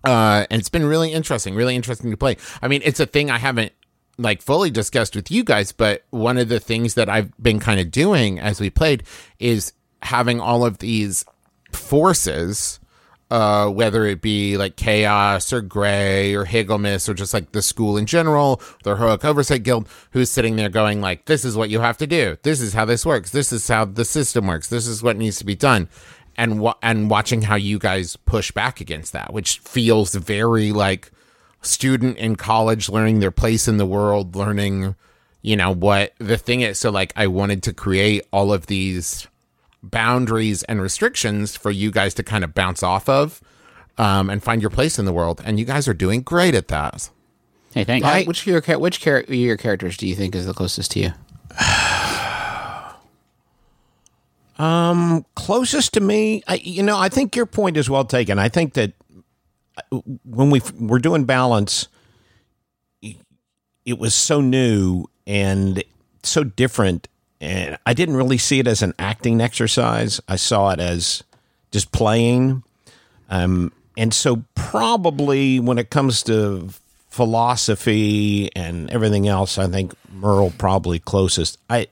Uh, and it's been really interesting, really interesting to play. I mean, it's a thing I haven't like fully discussed with you guys, but one of the things that I've been kind of doing as we played is having all of these forces uh, whether it be like Chaos or Gray or Higglemas or just like the school in general, the Heroic Oversight Guild, who's sitting there going like, this is what you have to do. This is how this works. This is how the system works. This is what needs to be done. And wa- and watching how you guys push back against that, which feels very like student in college learning their place in the world, learning, you know, what the thing is. So like I wanted to create all of these boundaries and restrictions for you guys to kind of bounce off of um, and find your place in the world. And you guys are doing great at that. Hey, thanks. Uh, which your which char- your characters do you think is the closest to you? (sighs) Um, closest to me I, you know i think your point is well taken i think that uh, when we f- were doing balance it was so new and so different and i didn't really see it as an acting exercise i saw it as just playing um, and so probably when it comes to philosophy and everything else i think merle probably closest i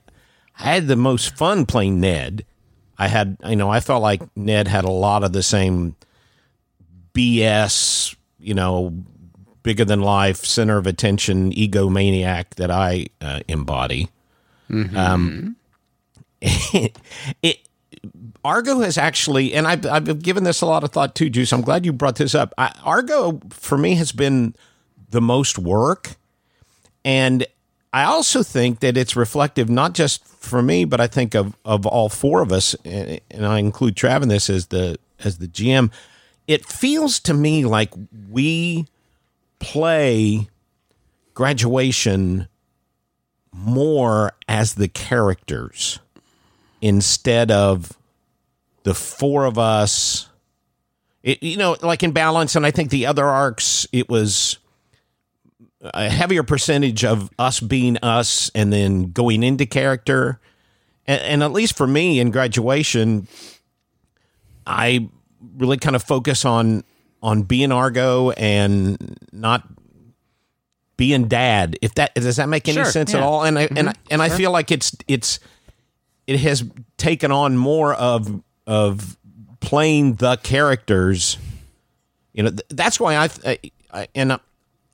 I had the most fun playing Ned. I had, you know, I felt like Ned had a lot of the same BS, you know, bigger than life, center of attention, egomaniac that I uh, embody. Mm-hmm. Um, (laughs) it, Argo has actually, and I've, I've given this a lot of thought too, Juice. I'm glad you brought this up. I, Argo, for me, has been the most work. And I also think that it's reflective not just for me, but I think of of all four of us, and and I include Trav in this as the as the GM. It feels to me like we play graduation more as the characters instead of the four of us. It, you know, like in balance, and I think the other arcs, it was a heavier percentage of us being us and then going into character. And, and at least for me in graduation, I really kind of focus on on being Argo and not being dad. If that does that make any Sure, sense at all? And I and I, and I feel like it's it's it has taken on more of of playing the characters. You know, th- that's why I, I, I and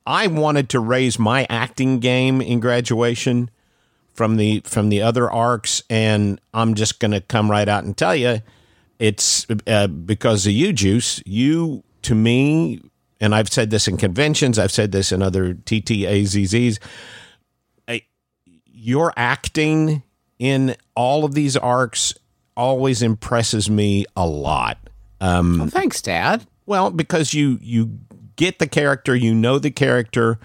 I wanted to raise my acting game in graduation from the from the other arcs, and I'm just going to come right out and tell you, it's uh, because of you, Juice. You to me and I've said this in conventions, I've said this in other TTAZZs. Your acting in all of these arcs always impresses me a lot. Well, thanks, Dad. Well, because you you get the character, you know the character.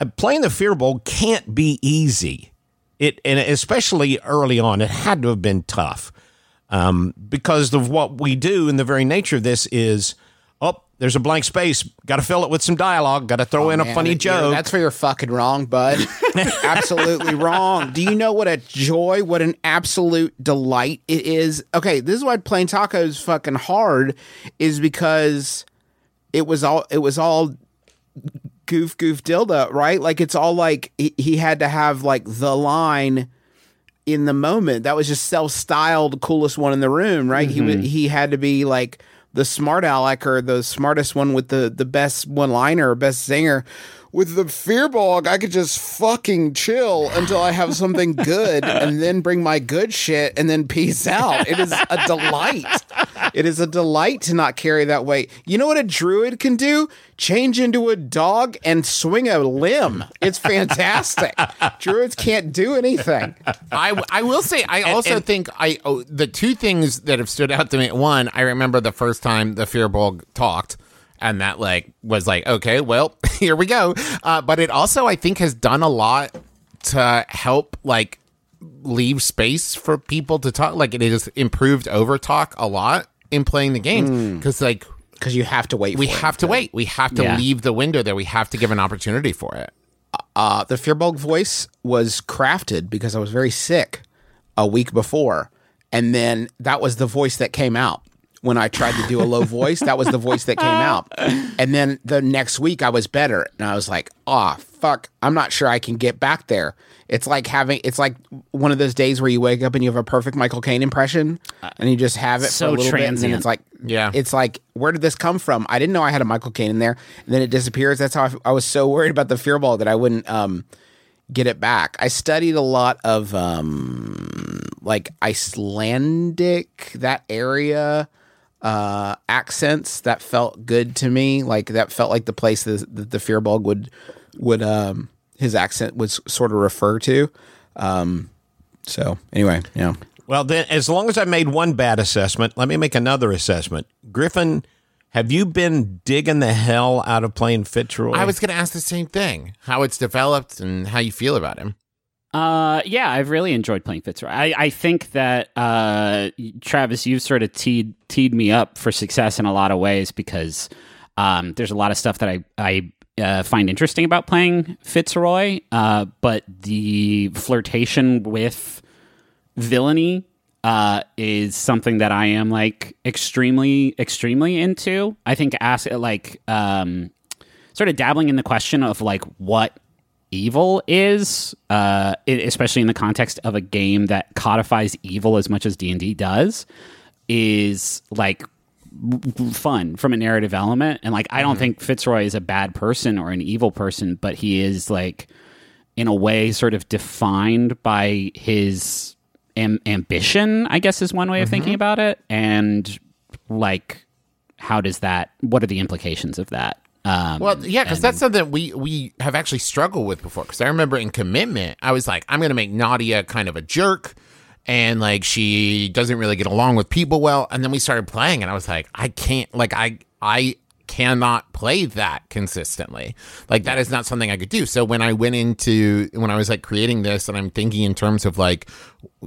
Uh, playing the Fearbolg can't be easy. It and especially early on, it had to have been tough um, because of what we do. And the very nature of this is, oh, there's a blank space. Got to fill it with some dialogue. Got to throw oh, in a Oh, Man, funny you're- joke. That's where you're fucking wrong, bud. (laughs) Absolutely wrong. Do you know what a joy, what an absolute delight it is? Okay, this is why playing Taako's fucking hard is because it was all it was all goof goof dilda, right? Like it's all like he, he had to have like the line in the moment. That was just self-styled coolest one in the room, right? He wa- mm-hmm. he had to be like the smart aleck or the smartest one with the the best one-liner or best singer. With the Fearbolg, I could just fucking chill until I have something good (laughs) and then bring my good shit and then peace out. It is a delight. It is a delight to not carry that weight. You know what a druid can do? Change into a dog and swing a limb. It's fantastic. (laughs) Druids can't do anything. I, I will say I also think I oh, the two things that have stood out to me. One, I remember the first time the Fearbolg talked, and that like was like okay, well (laughs) here we go. Uh, but it also I think has done a lot to help like leave space for people to talk. Like it has improved over talk a lot in playing the game because like Because you have to wait. we for it. have to wait. We have to Yeah. leave the window there. We have to give an opportunity for it. Uh, the Fearbolg voice was crafted because I was very sick a week before, and then that was the voice that came out when I tried to do a low voice. That was the voice that came out, (laughs) and then the next week I was better, and I was like, "Oh fuck, I'm not sure I can get back there." It's like having it's like one of those days where you wake up and you have a perfect Michael Caine impression, and you just have it so for a little bit, and transient. it's like, Yeah. it's like where did this come from? I didn't know I had a Michael Caine in there, and then it disappears. That's how I, I was so worried about the Fearbolg that I wouldn't um, get it back. I studied a lot of um, like Icelandic that area uh, accents that felt good to me. Like that felt like the place that, the, the Fearbolg would would um, his accent would sort of refer to. Um, so anyway, yeah. Well, then, as long as I made one bad assessment, let me make another assessment. Griffin, have you been digging the hell out of playing Fitzroy? I was going to ask the same thing: how it's developed and how you feel about him. Uh, yeah, I've really enjoyed playing Fitzroy. I, I think that uh, Travis, you've sort of teed teed me up for success in a lot of ways because um, there's a lot of stuff that I I uh, find interesting about playing Fitzroy, uh, but the flirtation with villainy uh, is something that I am like extremely extremely into. I think ask like um, sort of dabbling in the question of like what evil is, uh, especially in the context of a game that codifies evil as much as D and D does, is like fun from a narrative element. And like, I don't think Fitzroy is a bad person or an evil person, but he is like, in a way, sort of defined by his am- ambition. I guess is one way of thinking about it. And like, how does that? What are the implications of that? Um, Well, yeah, because that's something we we have actually struggled with before. Because I remember in commitment, I was like, I'm going to make Nadia kind of a jerk, and like she doesn't really get along with people well. And then we started playing, and I was like, I can't, like, I I cannot play that consistently. Like that is not something I could do. So when I went into when I was like creating this, and I'm thinking in terms of like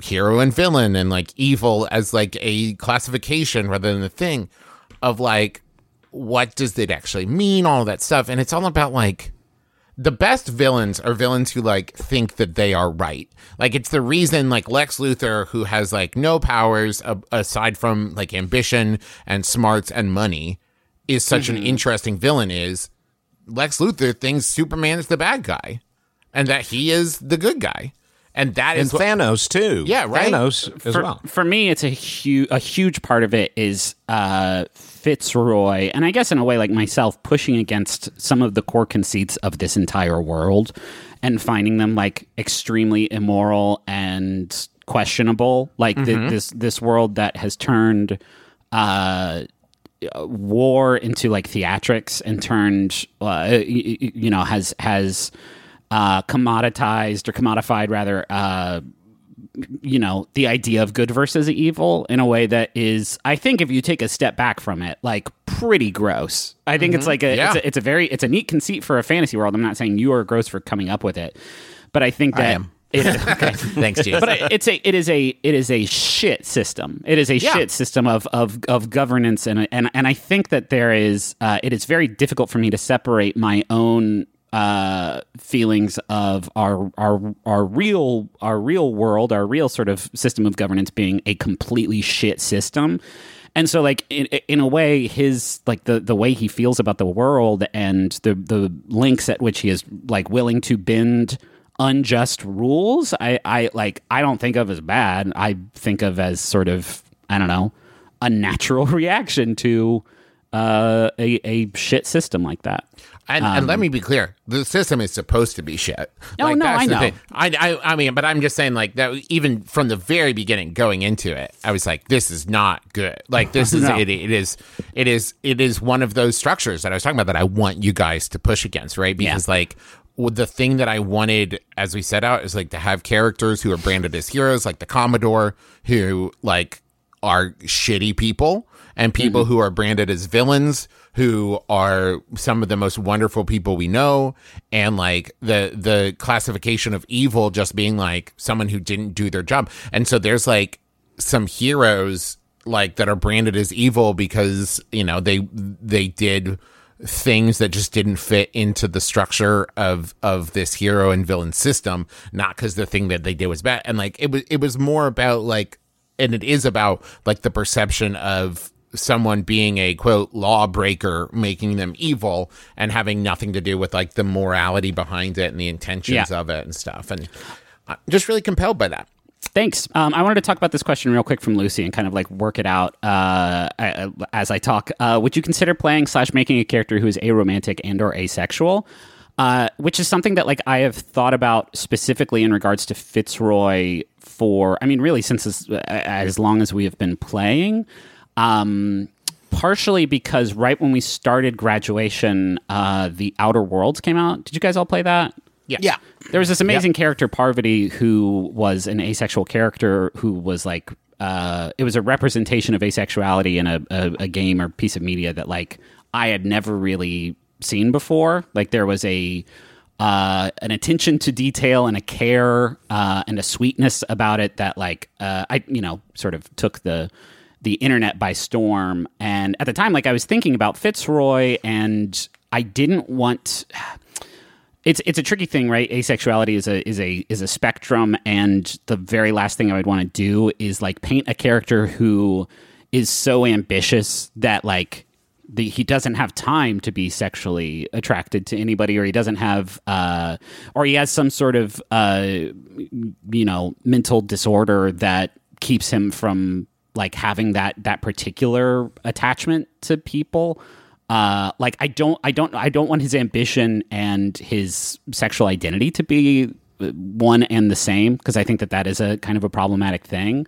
hero and villain and like evil as like a classification rather than a thing of like what does it actually mean all that stuff. And it's all about like the best villains are villains who like think that they are right. Like it's the reason like lex luthor who has like no powers a- aside from like ambition and smarts and money is such an mm-hmm. interesting villain is lex luthor thinks superman is the bad guy and that he is the good guy and that and is what- Thanos too. Yeah, right? Thanos as for, well. for me, it's a huge a huge part of it is uh, Fitzroy, and I guess in a way like myself, pushing against some of the core conceits of this entire world, and finding them like extremely immoral and questionable. Like th- this this world that has turned. Uh, war into like theatrics and turned uh, you, you know has has uh, commoditized or commodified rather uh, you know the idea of good versus evil in a way that is i think if you take a step back from it like pretty gross i think it's like a, Yeah. it's a it's a very it's a neat conceit for a fantasy world i'm not saying you are gross for coming up with it but i think that am. it, (laughs) okay. Thanks, James. but it's a it is a it is a shit system. It is a shit system of of of governance and and and I think that there is uh, it is very difficult for me to separate my own uh, feelings of our our our real our real world, our real sort of system of governance being a completely shit system. And so, like in, in a way, his like the, the way he feels about the world and the the links at which he is like willing to bend unjust rules i i like i don't think of as bad i think of as sort of i don't know a natural (laughs) reaction to uh a, a shit system like that And, and let um, me be clear: the system is supposed to be shit. No, like, no, that's I know. thing. I, I, I mean, but I'm just saying, like that. Even from the very beginning, going into it, I was like, "This is not good." Like this is (laughs) No. it, it is it is it is one of those structures that I was talking about that I want you guys to push against, right? Because like. The thing that I wanted, as we set out, is like to have characters who are branded as heroes, like the Commodore, who like are shitty people and people Mm-hmm. who are branded as villains who are some of the most wonderful people we know and like the the classification of evil just being like someone who didn't do their job and so there's like some heroes like that are branded as evil because you know they they did things that just didn't fit into the structure of of this hero and villain system not because the thing that they did was bad and like it was it was more about like and it is about like the perception of someone being a quote lawbreaker making them evil and having nothing to do with like the morality behind it and the intentions Yeah. of it and stuff and i'm just really compelled by that Thanks. Um, I wanted to talk about this question real quick from Lucy and kind of like work it out uh, as I talk. Uh, would you consider playing slash making a character who is aromantic and or asexual? Uh, which is something that like I have thought about specifically in regards to Fitzroy for. I mean, really since as, as long as we have been playing. Um, partially because right when we started graduation, uh, the Outer Worlds came out. Did you guys all play that? yeah Yeah. There was this amazing character, Parvati, who was an asexual character who was like, uh, it was a representation of asexuality in a, a, a game or piece of media that like I had never really seen before. Like there was a uh, an attention to detail and a care uh, and a sweetness about it that like uh, I you know sort of took the the internet by storm. And at the time, like I was thinking about Fitzroy, and I didn't want it's it's a tricky thing, right? Asexuality is a is a is a spectrum, and the very last thing I would want to do is like paint a character who is so ambitious that like the, he doesn't have time to be sexually attracted to anybody, or he doesn't have, uh, or he has some sort of uh, you know mental disorder that keeps him from like having that that particular attachment to people. Uh like i don't i don't i don't want his ambition and his sexual identity to be uh, one and the same because i think that that is a kind of a problematic thing.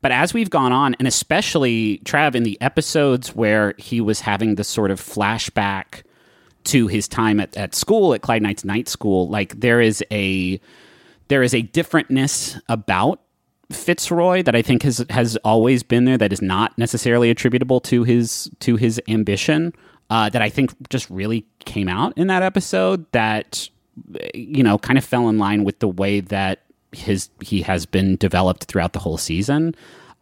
But as we've gone on and especially trav in the episodes where he was having this sort of flashback to his time at, at school at clyde knight's night school like there is a there is a differentness about Fitzroy that I think has has always been there that is not necessarily attributable to his to his ambition uh, that I think just really came out in that episode that you know kind of fell in line with the way that his he has been developed throughout the whole season.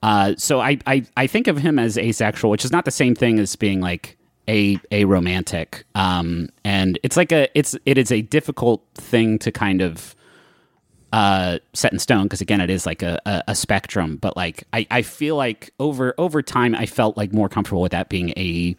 Uh, so I, I I think of him as asexual, which is not the same thing as being like a a romantic. Um, and it's like a it's it is a difficult thing to kind of uh, set in stone because again it is like a, a, a spectrum but like I, I feel like over over time i felt like more comfortable with that being a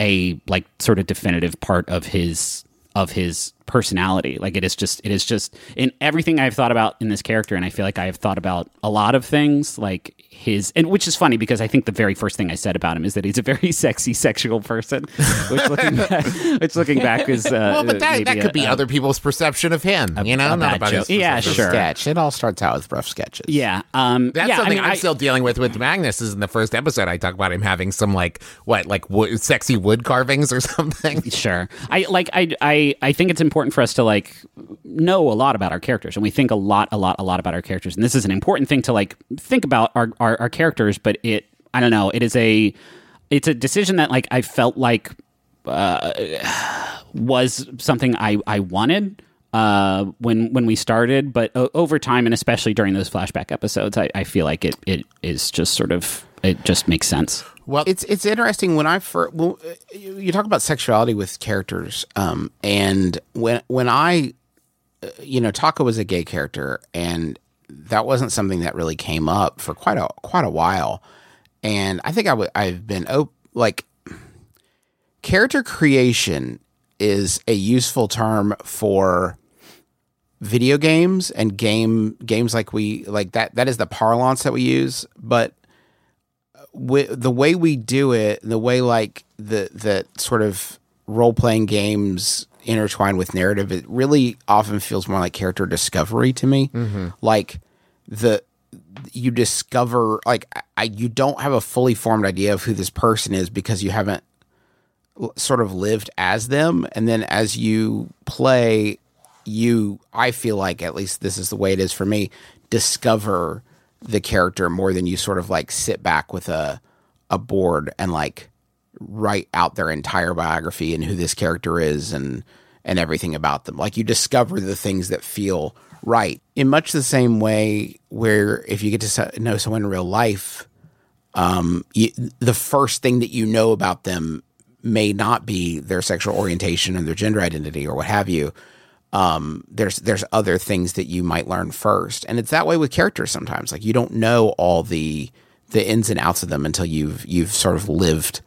a like sort of definitive part of his of his personality. Like it is just it is just in everything I've thought about in this character, and I feel like I have thought about a lot of things like his and which is funny because I think the very first thing I said about him is that he's a very (laughs) sexy sexual person. Which looking (laughs) back, which looking back is uh, well, but that, that could a- be a- other people's perception of him. you know, a not about joke. his Yeah, sure. sketch. It all starts out with rough sketches. Yeah, um, That's yeah, something I mean, I- still dealing with with Magnus. Is in the first episode I talk about him having some like what like wood, sexy wood carvings or (laughs) something. Sure. I like I I I think it's important for us to like know a lot about our characters and we think a lot a lot a lot about our characters and this is an important thing to like think about our our, our characters but it I don't know it is a it's a decision that like I felt like uh, was something I I wanted uh, when when we started, but o- over time and especially during those flashback episodes, I, I feel like it it is just sort of it just makes sense. Well, it's it's interesting when I first well, you talk about sexuality with characters, um, and when when I, uh, you know, Taako was a gay character, and that wasn't something that really came up for quite a quite a while, and I think I I've been op- like character creation is a useful term for video games and game games like we like that that is the parlance that we use but the way we do it, the way like the the sort of role playing games intertwine with narrative, it really often feels more like character discovery to me. Mm-hmm. Like the you discover like I, you don't have a fully formed idea of who this person is because you haven't l- sort of lived as them and then as you play you i feel like at least this is the way it is for me discover the character more than you sort of like sit back with a a board and like write out their entire biography and who this character is and and everything about them. Like you discover the things that feel right. In much the same way where if you get to know someone in real life um you, the first thing that you know about them may not be their sexual orientation and their gender identity or what have you um, there's there's other things that you might learn first, and it's that way with characters sometimes. Like you don't know all the the ins and outs of them until you've you've sort of lived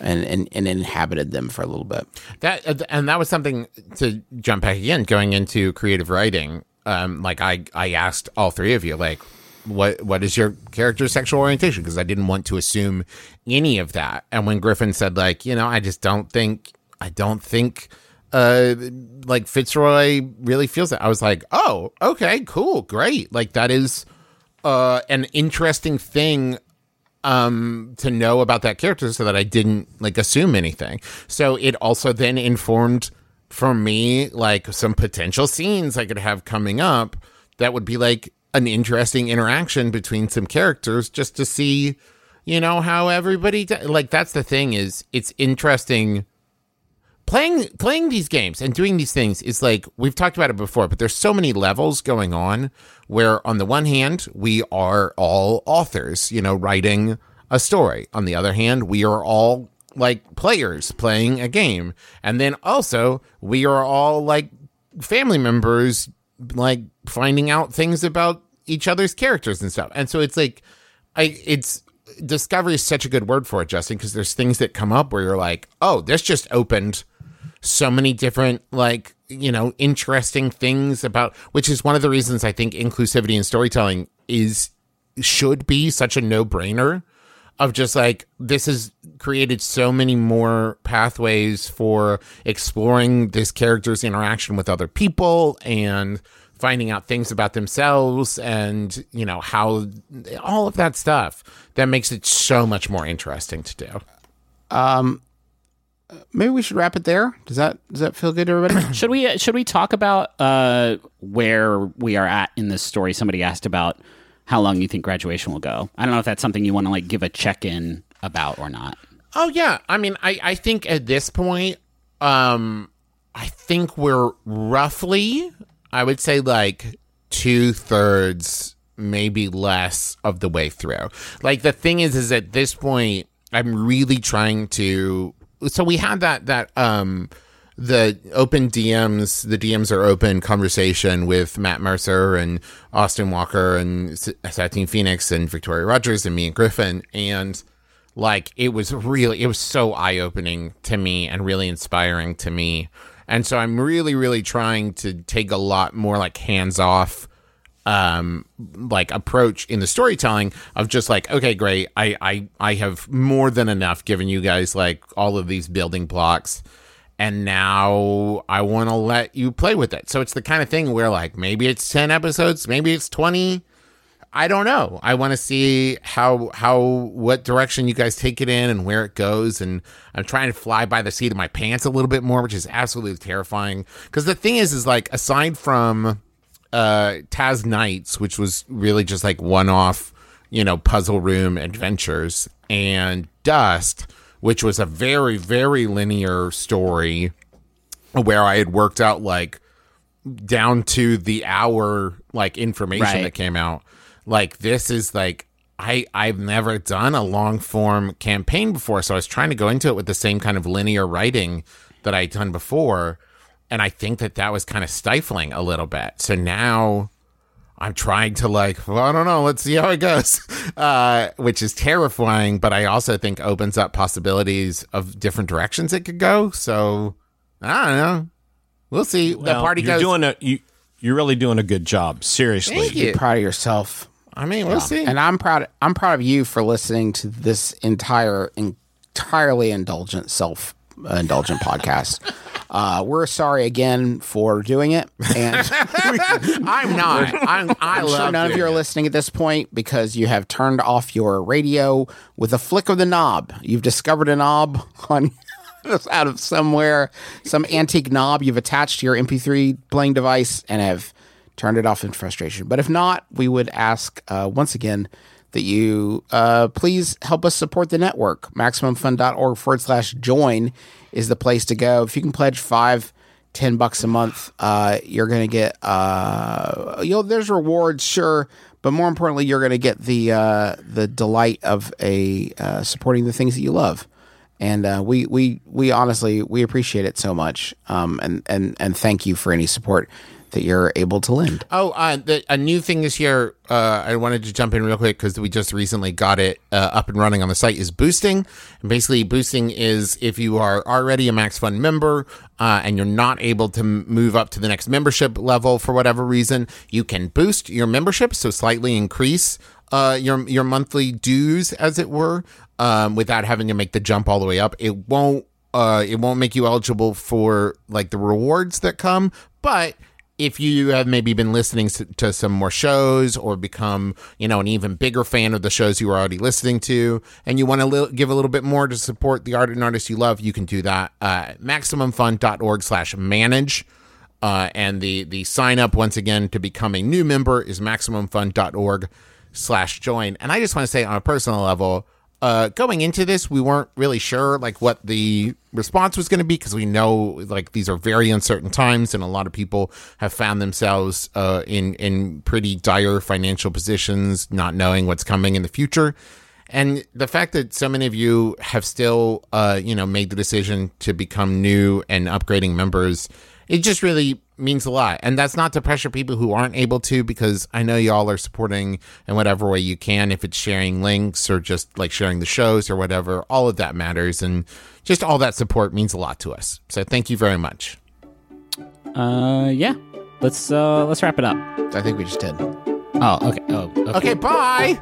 and and, and inhabited them for a little bit. That uh, and that was something to jump back again, going into creative writing. Um, like I, I asked all three of you, like, what what is your character's sexual orientation? Because I didn't want to assume any of that. And when Griffin said, like, you know, I just don't think, I don't think, uh, like Fitzroy really feels it. I was like, oh, okay, cool, great. Like that is, uh, an interesting thing um to know about that character so that I didn't like assume anything. So it also then informed for me like some potential scenes I could have coming up that would be like an interesting interaction between some characters just to see you know how everybody d- like that's the thing is it's interesting playing playing these games and doing these things is like we've talked about it before but there's so many levels going on where on the one hand we are all authors you know writing a story. On the other hand we are all like players playing a game. And then also we are all like family members like finding out things about each other's characters and stuff. And so it's like i it's discovery is such a good word for it justin because there's things that come up where you're like oh this just opened so many different like you know interesting things about which is one of the reasons i think inclusivity in storytelling is should be such a no-brainer of just like this has created so many more pathways for exploring this character's interaction with other people and finding out things about themselves and you know how all of that stuff that makes it so much more interesting to do um, Maybe we should wrap it there. Does that does that feel good to everybody? (clears throat) Should we should we talk about uh, where we are at in this story? Somebody asked about how long you think graduation will go. I don't know if that's something you want to like give a check in about or not. Oh yeah, I mean, I I think at this point, um, I think we're roughly, I would say like two thirds, maybe less of the way through. Like the thing is, is at this point, I'm really trying to. So we had that that um the open DMs, the DMs are open conversation with Matt Mercer and Austin Walker and Satine Phoenix and Victoria Rogers and me and Griffin. And like it was really it was so eye-opening to me and really inspiring to me. And so I'm really, really trying to take a lot more like hands off um like approach in the storytelling of just like okay great I, I i have more than enough given you guys like all of these building blocks and now i want to let you play with it. So it's the kind of thing where like maybe it's 10 episodes maybe it's 20 i don't know. I want to see how how what direction you guys take it in and where it goes and i'm trying to fly by the seat of my pants a little bit more which is absolutely terrifying. Because the thing is is like aside from uh Taz Nights, which was really just like one off, you know, puzzle room adventures, and Dust, which was a very, very linear story where I had worked out like down to the hour like information Right. that came out. Like this is like I I've never done a long form campaign before, so I was trying to go into it with the same kind of linear writing that I'd done before, and I think that that was kind of stifling a little bit. So now I'm trying to like, well, I don't know, let's see how it goes, (laughs) uh, which is terrifying, but I also think opens up possibilities of different directions it could go. So I don't know. We'll see. the Well, party you're goes. doing a you. You're really doing a good job. Seriously. Thank you. Be proud of yourself. I mean, we'll see. And I'm proud. I'm proud of you for listening to this entire, entirely indulgent, self indulgent podcast. Uh, we're sorry again for doing it, and (laughs) I'm not. I'm, I I'm love sure none of doing you are it. listening at this point because you have turned off your radio with a flick of the knob. You've discovered a knob on (laughs) out of somewhere, some antique knob you've attached to your MP3 playing device and have turned it off in frustration. But if not, we would ask uh, once again that you uh, please help us support the network. MaximumFun.org forward slash join is the place to go. If you can pledge five, ten bucks a month, uh, you're going to get, uh, you know, there's rewards, sure. But more importantly, you're going to get the uh, the delight of a uh, supporting the things that you love and uh, we we we honestly we appreciate it so much um, and and and thank you for any support that you're able to lend Oh, uh, the, a new thing this year. Uh, I wanted to jump in real quick because we just recently got it uh, up and running on the site. Is boosting, and basically boosting is if you are already a Max Fun member uh, and you're not able to move up to the next membership level for whatever reason, you can boost your membership, so slightly increase uh, your your monthly dues, as it were, um, without having to make the jump all the way up. It won't uh, it won't make you eligible for like the rewards that come, but if you have maybe been listening to some more shows or become, you know, an even bigger fan of the shows you were already listening to, and you want to li- give a little bit more to support the art and artists you love, you can do that. Uh, MaximumFun.org slash manage. Uh, and the, the sign up once again to become a new member is MaximumFun.org slash join. And I just want to say on a personal level, uh, going into this, we weren't really sure like what the response was going to be because we know like these are very uncertain times, and a lot of people have found themselves uh, in in pretty dire financial positions, not knowing what's coming in the future. And the fact that so many of you have still, uh, you know, made the decision to become new and upgrading members, it just really means a lot. And that's not to pressure people who aren't able to, because I know y'all are supporting in whatever way you can. If it's sharing links or just like sharing the shows or whatever, all of that matters. And just all that support means a lot to us. So thank you very much. Uh, yeah. Let's uh let's wrap it up. i think we just did Oh, okay. Oh, okay. Okay, bye.